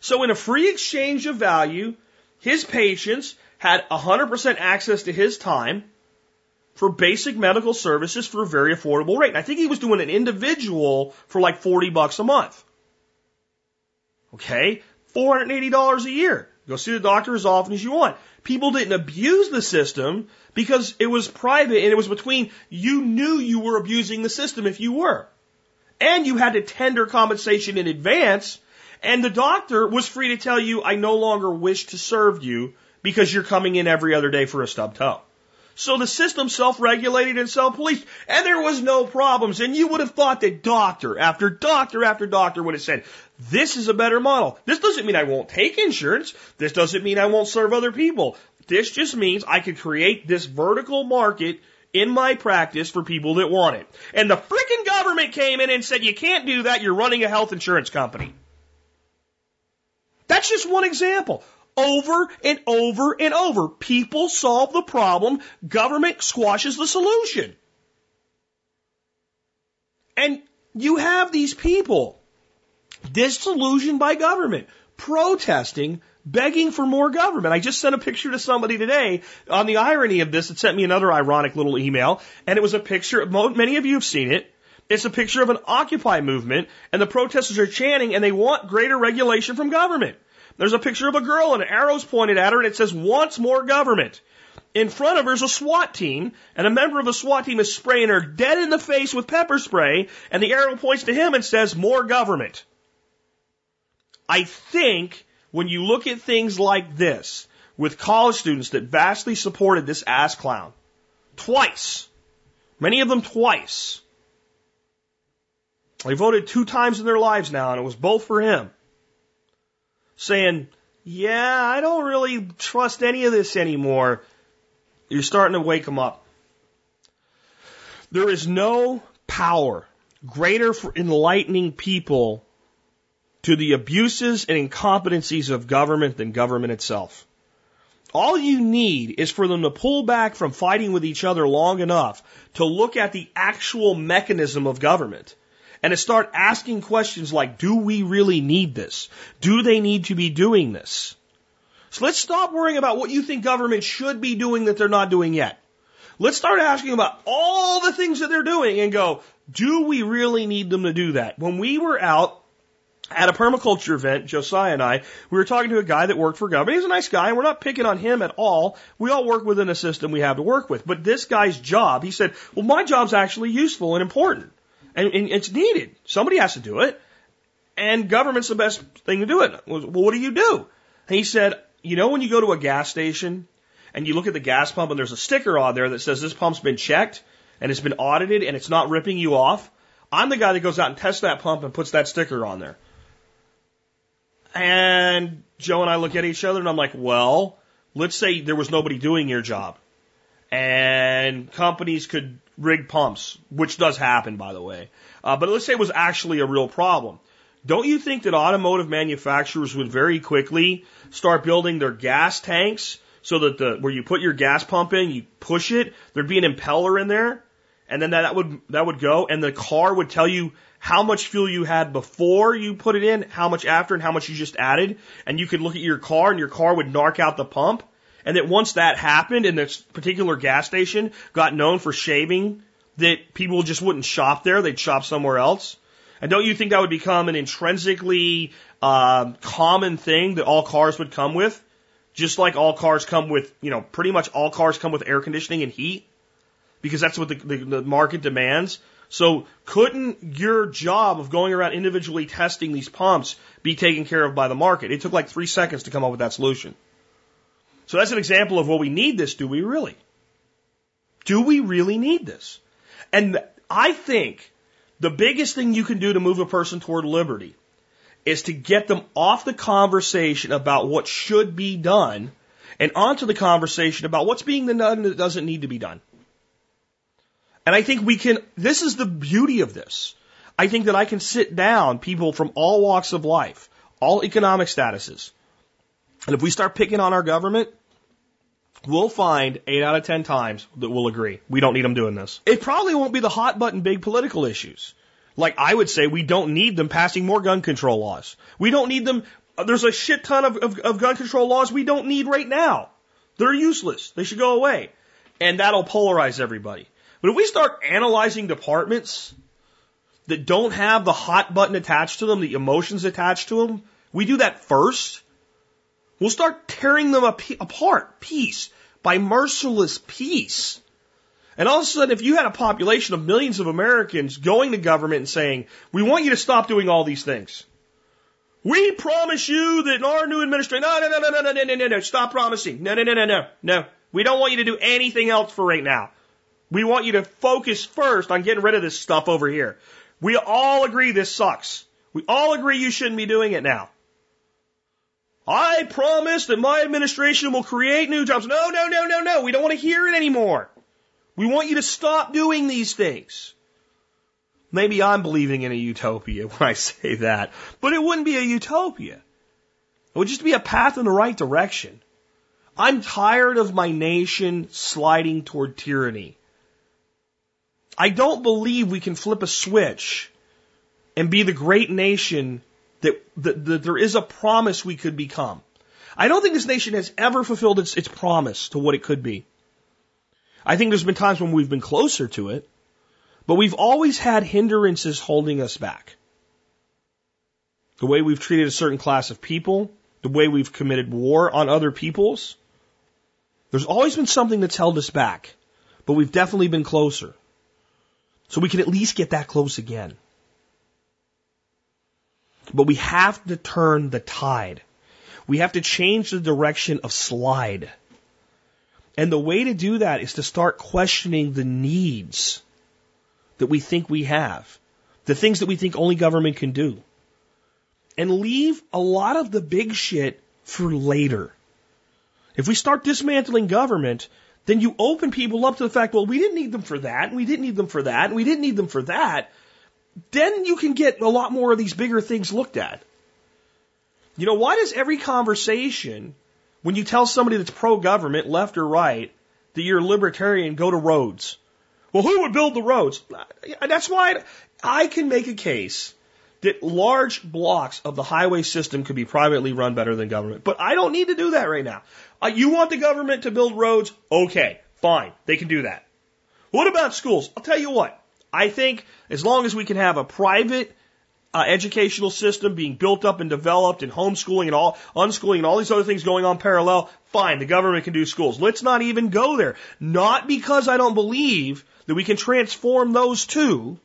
So in a free exchange of value, his patients had 100% access to his time for basic medical services for a very affordable rate. And I think he was doing an individual for like 40 bucks a month. Okay. $480 a year. Go see the doctor as often as you want. People didn't abuse the system because it was private and it was between you knew you were abusing the system if you were. And you had to tender compensation in advance and the doctor was free to tell you, I no longer wish to serve you because you're coming in every other day for a stub toe. So the system self-regulated and self-policed, and there was no problems. And you would have thought that doctor after doctor after doctor would have said, this is a better model. This doesn't mean I won't take insurance. This doesn't mean I won't serve other people. This just means I could create this vertical market in my practice for people that want it. And the freaking government came in and said, you can't do that. You're running a health insurance company. That's just one example. Over and over and over. People solve the problem. Government squashes the solution. And you have these people disillusioned by government, protesting, begging for more government. I just sent a picture to somebody today on the irony of this. It sent me another ironic little email, and it was a picture. Many of you have seen it. It's a picture of an Occupy movement, and the protesters are chanting, and they want greater regulation from government. There's a picture of a girl and arrows pointed at her and it says wants more government. In front of her is a SWAT team and a member of the SWAT team is spraying her dead in the face with pepper spray and the arrow points to him and says more government. I think when you look at things like this with college students that vastly supported this ass clown twice, many of them twice, they voted two times in their lives now and it was both for him saying, yeah, I don't really trust any of this anymore, you're starting to wake them up. There is no power greater for enlightening people to the abuses and incompetencies of government than government itself. All you need is for them to pull back from fighting with each other long enough to look at the actual mechanism of government and to start asking questions like, do we really need this? Do they need to be doing this? So let's stop worrying about what you think government should be doing that they're not doing yet. Let's start asking about all the things that they're doing and go, do we really need them to do that? When we were out at a permaculture event, Josiah and I, we were talking to a guy that worked for government. He's a nice guy, and we're not picking on him at all. We all work within a system we have to work with. But this guy's job, he said, well, my job's actually useful and important. And, and it's needed. Somebody has to do it. And government's the best thing to do it. Well, what do you do? And he said, you know, when you go to a gas station and you look at the gas pump and there's a sticker on there that says this pump's been checked and it's been audited and it's not ripping you off. I'm the guy that goes out and tests that pump and puts that sticker on there. And Joe and I look at each other and I'm like, well, let's say there was nobody doing your job and companies could rig pumps, which does happen, by the way. Uh, but let's say it was actually a real problem. Don't you think that automotive manufacturers would very quickly start building their gas tanks so that the where you put your gas pump in, you push it, there'd be an impeller in there, and then that, that would that would go, and the car would tell you how much fuel you had before you put it in, how much after, and how much you just added. And you could look at your car and your car would narc out the pump. And that once that happened and this particular gas station got known for shaving, that people just wouldn't shop there. They'd shop somewhere else. And don't you think that would become an intrinsically uh, common thing that all cars would come with? Just like all cars come with, you know, pretty much all cars come with air conditioning and heat because that's what the, the, the market demands. So couldn't your job of going around individually testing these pumps be taken care of by the market? It took like three seconds to come up with that solution. So that's an example of, well, we need this. Do we really? Do we really need this? And I think the biggest thing you can do to move a person toward liberty is to get them off the conversation about what should be done and onto the conversation about what's being done that doesn't need to be done. And I think we can, this is the beauty of this. I think that I can sit down people from all walks of life, all economic statuses. And if we start picking on our government, we'll find eight out of ten times that we'll agree. We don't need them doing this. It probably won't be the hot button big political issues. Like I would say, we don't need them passing more gun control laws. We don't need them. Uh, there's a shit ton of, of, of gun control laws we don't need right now. They're useless. They should go away. And that'll polarize everybody. But if we start analyzing departments that don't have the hot button attached to them, the emotions attached to them, we do that first. We'll start tearing them apart piece by merciless piece. And all of a sudden, if you had a population of millions of Americans going to government and saying, we want you to stop doing all these things. We promise you that our new administration, no, no, no, no, no, no, no, no, no, stop promising. No, no, no, no, no, no. We don't want you to do anything else for right now. We want you to focus first on getting rid of this stuff over here. We all agree this sucks. We all agree you shouldn't be doing it now. I promise that my administration will create new jobs. No, no, no, no, no. We don't want to hear it anymore. We want you to stop doing these things. Maybe I'm believing in a utopia when I say that, but it wouldn't be a utopia. It would just be a path in the right direction. I'm tired of my nation sliding toward tyranny. I don't believe we can flip a switch and be the great nation that, that, that, there is a promise we could become. I don't think this nation has ever fulfilled its, its promise to what it could be. I think there's been times when we've been closer to it, but we've always had hindrances holding us back. The way we've treated a certain class of people, the way we've committed war on other peoples. There's always been something that's held us back, but we've definitely been closer. So we can at least get that close again. But we have to turn the tide. We have to change the direction of slide. And the way to do that is to start questioning the needs that we think we have, the things that we think only government can do, and leave a lot of the big shit for later. If we start dismantling government, then you open people up to the fact, well, we didn't need them for that, and we didn't need them for that, and we didn't need them for that. Then you can get a lot more of these bigger things looked at. You know, why does every conversation, when you tell somebody that's pro government, left or right, that you're libertarian, go to roads? Well, who would build the roads? That's why I can make a case that large blocks of the highway system could be privately run better than government. But I don't need to do that right now. Uh, you want the government to build roads? Okay, fine. They can do that. What about schools? I'll tell you what. I think as long as we can have a private uh, educational system being built up and developed and homeschooling and all unschooling and all these other things going on parallel, fine, the government can do schools. Let's not even go there. Not because I don't believe that we can transform those two,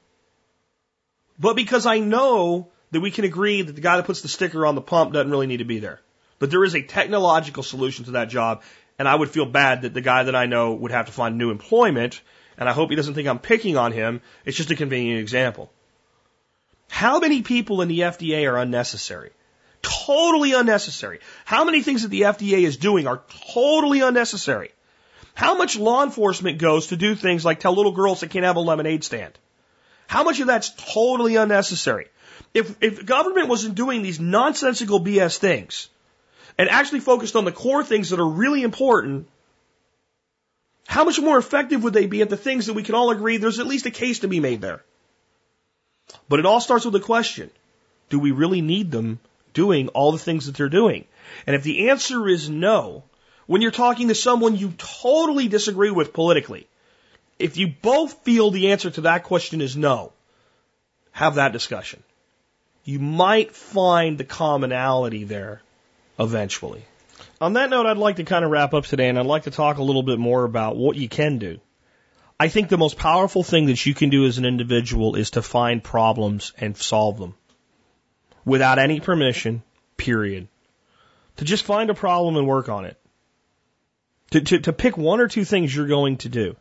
but because I know that we can agree that the guy that puts the sticker on the pump doesn't really need to be there. But there is a technological solution to that job, and I would feel bad that the guy that I know would have to find new employment, and I hope he doesn't think I'm picking on him. It's just a convenient example. How many people in the FDA are unnecessary? Totally unnecessary. How many things that the FDA is doing are totally unnecessary? How much law enforcement goes to do things like tell little girls they can't have a lemonade stand? How much of that's totally unnecessary? If, if government wasn't doing these nonsensical BS things and actually focused on the core things that are really important, how much more effective would they be at the things that we can all agree there's at least a case to be made there? But it all starts with a question. Do we really need them doing all the things that they're doing? And if the answer is no, when you're talking to someone you totally disagree with politically, if you both feel the answer to that question is no, have that discussion. You might find the commonality there eventually. On that note, I'd like to kind of wrap up today and I'd like to talk a little bit more about what you can do. I think the most powerful thing that you can do as an individual is to find problems and solve them without any permission, period. To just find a problem and work on it. To, to, to pick one or two things you're going to do.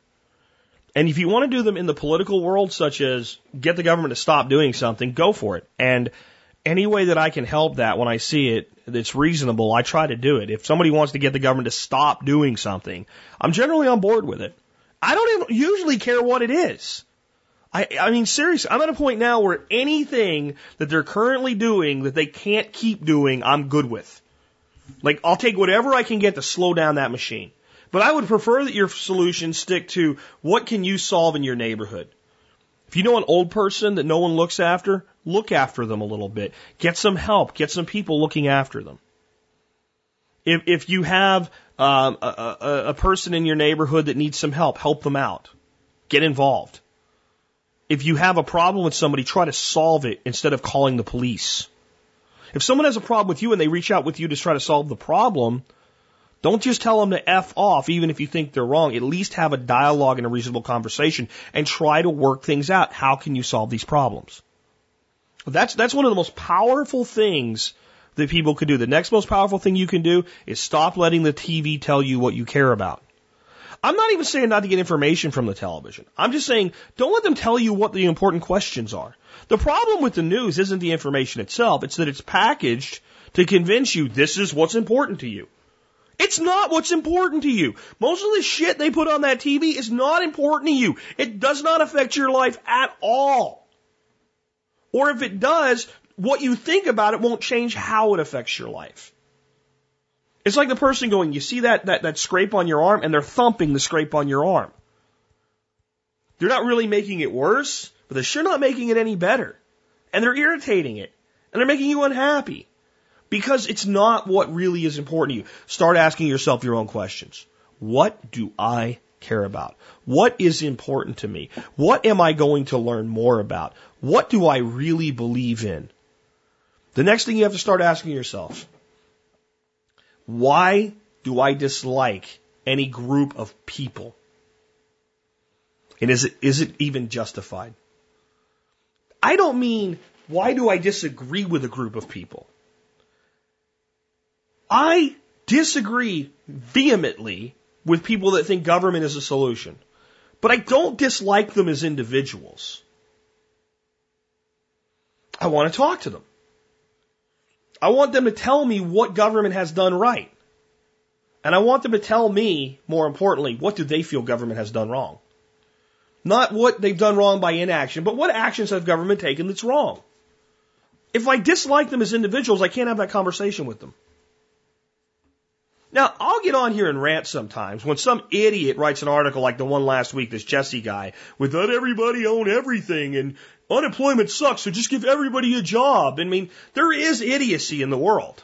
And if you want to do them in the political world, such as get the government to stop doing something, go for it. And any way that I can help that when I see it that's reasonable, I try to do it. If somebody wants to get the government to stop doing something, I'm generally on board with it. I don't even usually care what it is. I, I mean, seriously, I'm at a point now where anything that they're currently doing that they can't keep doing, I'm good with. Like, I'll take whatever I can get to slow down that machine. But I would prefer that your solution stick to what can you solve in your neighborhood. If you know an old person that no one looks after, look after them a little bit. Get some help. Get some people looking after them. If, if you have um, a, a, a person in your neighborhood that needs some help, help them out. Get involved. If you have a problem with somebody, try to solve it instead of calling the police. If someone has a problem with you and they reach out with you to try to solve the problem, don't just tell them to F off, even if you think they're wrong. At least have a dialogue and a reasonable conversation and try to work things out. How can you solve these problems? That's, that's one of the most powerful things that people could do. The next most powerful thing you can do is stop letting the TV tell you what you care about. I'm not even saying not to get information from the television. I'm just saying don't let them tell you what the important questions are. The problem with the news isn't the information itself, it's that it's packaged to convince you this is what's important to you. It's not what's important to you. Most of the shit they put on that TV is not important to you. It does not affect your life at all. Or if it does, what you think about it won't change how it affects your life. It's like the person going, you see that, that, that scrape on your arm and they're thumping the scrape on your arm. They're not really making it worse, but they're sure not making it any better. And they're irritating it. And they're making you unhappy. Because it's not what really is important to you. Start asking yourself your own questions. What do I care about? What is important to me? What am I going to learn more about? What do I really believe in? The next thing you have to start asking yourself, why do I dislike any group of people? And is it, is it even justified? I don't mean, why do I disagree with a group of people? I disagree vehemently with people that think government is a solution, but I don't dislike them as individuals. I want to talk to them. I want them to tell me what government has done right. And I want them to tell me, more importantly, what do they feel government has done wrong? Not what they've done wrong by inaction, but what actions have government taken that's wrong? If I dislike them as individuals, I can't have that conversation with them. Now, I'll get on here and rant sometimes when some idiot writes an article like the one last week, this Jesse guy, with let everybody own everything and unemployment sucks, so just give everybody a job. I mean, there is idiocy in the world.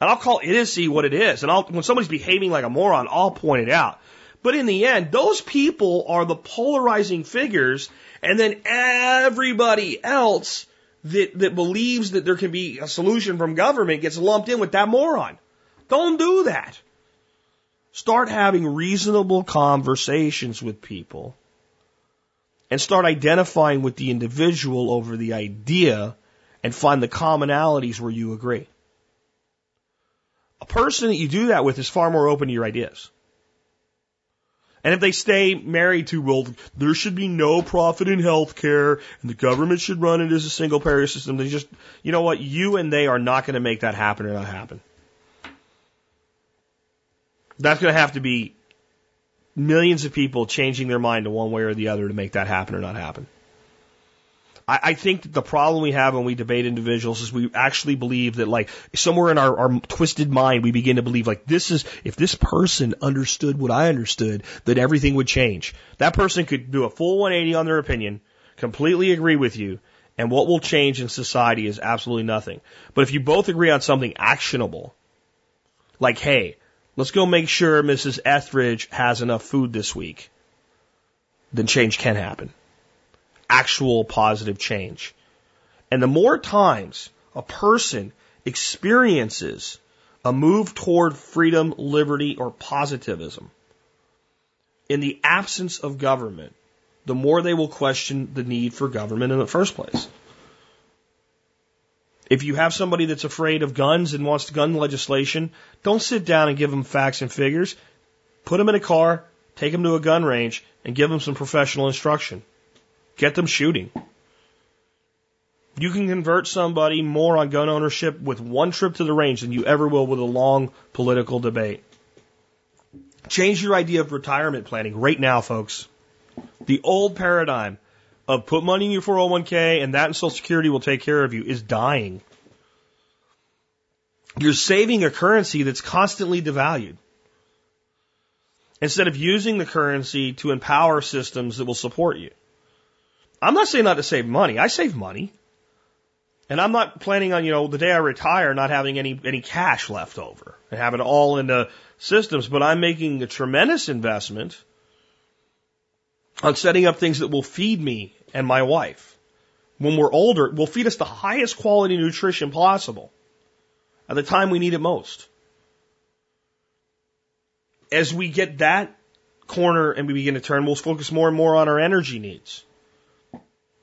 And I'll call idiocy what it is. And I'll, when somebody's behaving like a moron, I'll point it out. But in the end, those people are the polarizing figures, and then everybody else that, that believes that there can be a solution from government gets lumped in with that moron. Don't do that. Start having reasonable conversations with people and start identifying with the individual over the idea and find the commonalities where you agree. A person that you do that with is far more open to your ideas. And if they stay married to, well, there should be no profit in healthcare and the government should run it as a single payer system, they just, you know what, you and they are not going to make that happen or not happen. That's going to have to be millions of people changing their mind to one way or the other to make that happen or not happen. I, I think that the problem we have when we debate individuals is we actually believe that like somewhere in our, our twisted mind we begin to believe like this is if this person understood what I understood, that everything would change. That person could do a full 180 on their opinion, completely agree with you, and what will change in society is absolutely nothing. But if you both agree on something actionable, like, hey, let's go make sure Mrs. Etheridge has enough food this week, then change can happen actual positive change. And the more times a person experiences a move toward freedom, liberty, or positivism in the absence of government, the more they will question the need for government in the first place. If you have somebody that's afraid of guns and wants gun legislation, don't sit down and give them facts and figures. Put them in a car, take them to a gun range, and give them some professional instruction. Get them shooting. You can convert somebody more on gun ownership with one trip to the range than you ever will with a long political debate. Change your idea of retirement planning right now, folks. The old paradigm of put money in your 401k and that and Social Security will take care of you is dying. You're saving a currency that's constantly devalued. Instead of using the currency to empower systems that will support you. I'm not saying not to save money. I save money. And I'm not planning on, you know, the day I retire not having any, any cash left over and having it all into systems, but I'm making a tremendous investment on setting up things that will feed me and my wife. When we're older, will feed us the highest quality nutrition possible at the time we need it most. As we get that corner and we begin to turn, we'll focus more and more on our energy needs.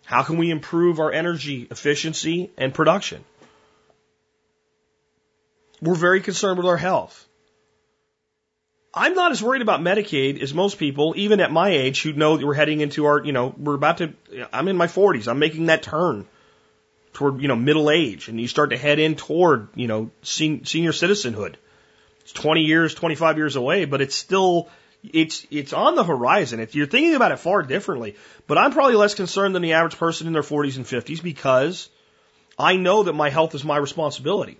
How can we improve our energy efficiency and production? We're very concerned with our health. I'm not as worried about Medicaid as most people, even at my age, who know that we're heading into our, you know, we're about to, I'm in my 40s. I'm making that turn toward, you know, middle age. And you start to head in toward, you know, senior citizenhood. It's 20 years, 25 years away, but it's still it's it's on the horizon. If you're thinking about it far differently, but I'm probably less concerned than the average person in their 40s and 50s because I know that my health is my responsibility.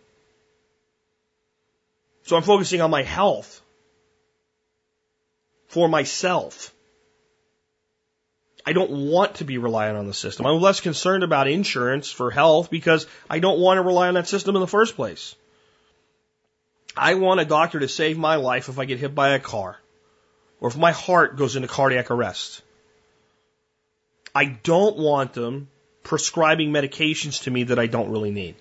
So I'm focusing on my health for myself. I don't want to be reliant on the system. I'm less concerned about insurance for health because I don't want to rely on that system in the first place. I want a doctor to save my life if I get hit by a car or if my heart goes into cardiac arrest. I don't want them prescribing medications to me that I don't really need.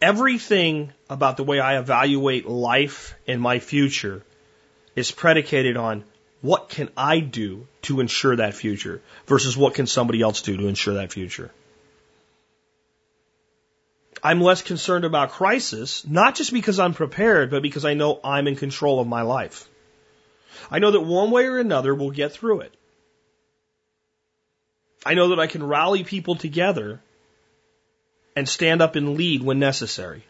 Everything about the way I evaluate life and my future is predicated on what can I do to ensure that future versus what can somebody else do to ensure that future. I'm less concerned about crisis, not just because I'm prepared, but because I know I'm in control of my life. I know that one way or another we'll get through it. I know that I can rally people together and stand up and lead when necessary.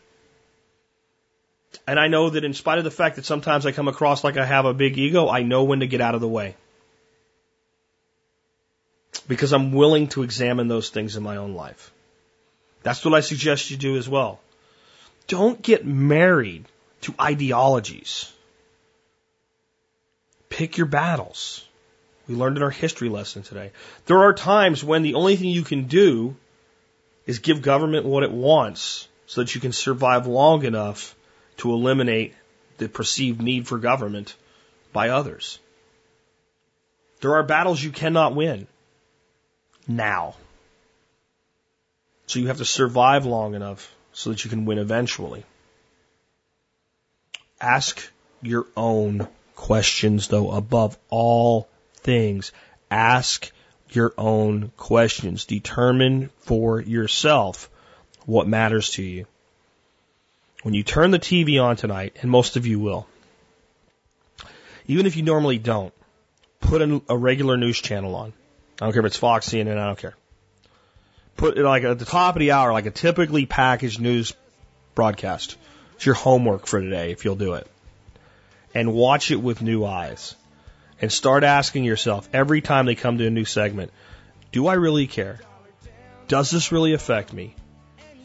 And I know that in spite of the fact that sometimes I come across like I have a big ego, I know when to get out of the way. Because I'm willing to examine those things in my own life. That's what I suggest you do as well. Don't get married to ideologies. Pick your battles. We learned in our history lesson today. There are times when the only thing you can do is give government what it wants so that you can survive long enough to eliminate the perceived need for government by others. There are battles you cannot win now. So you have to survive long enough so that you can win eventually. Ask your own questions though above all things. Ask your own questions. Determine for yourself what matters to you. When you turn the TV on tonight, and most of you will, even if you normally don't, put a, a regular news channel on. I don't care if it's Fox, CNN, I don't care. Put it like at the top of the hour, like a typically packaged news broadcast. It's your homework for today if you'll do it. And watch it with new eyes. And start asking yourself every time they come to a new segment, do I really care? Does this really affect me?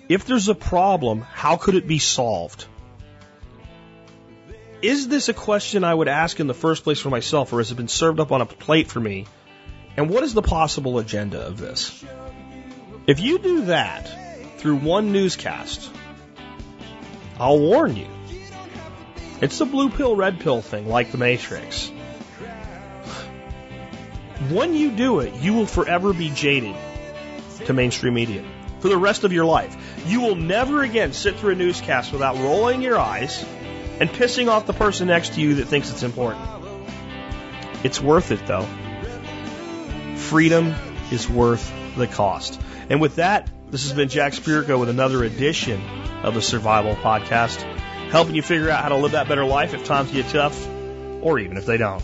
If there's a problem, how could it be solved? Is this a question I would ask in the first place for myself, or has it been served up on a plate for me? And what is the possible agenda of this? If you do that through one newscast, I'll warn you. It's the blue pill, red pill thing, like the Matrix. When you do it, you will forever be jaded to mainstream media for the rest of your life. You will never again sit through a newscast without rolling your eyes and pissing off the person next to you that thinks it's important. It's worth it though. Freedom is worth the cost. And with that, this has been Jack Spirko with another edition of the Survival Podcast, helping you figure out how to live that better life if times get tough, or even if they don't.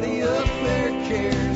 Nobody up there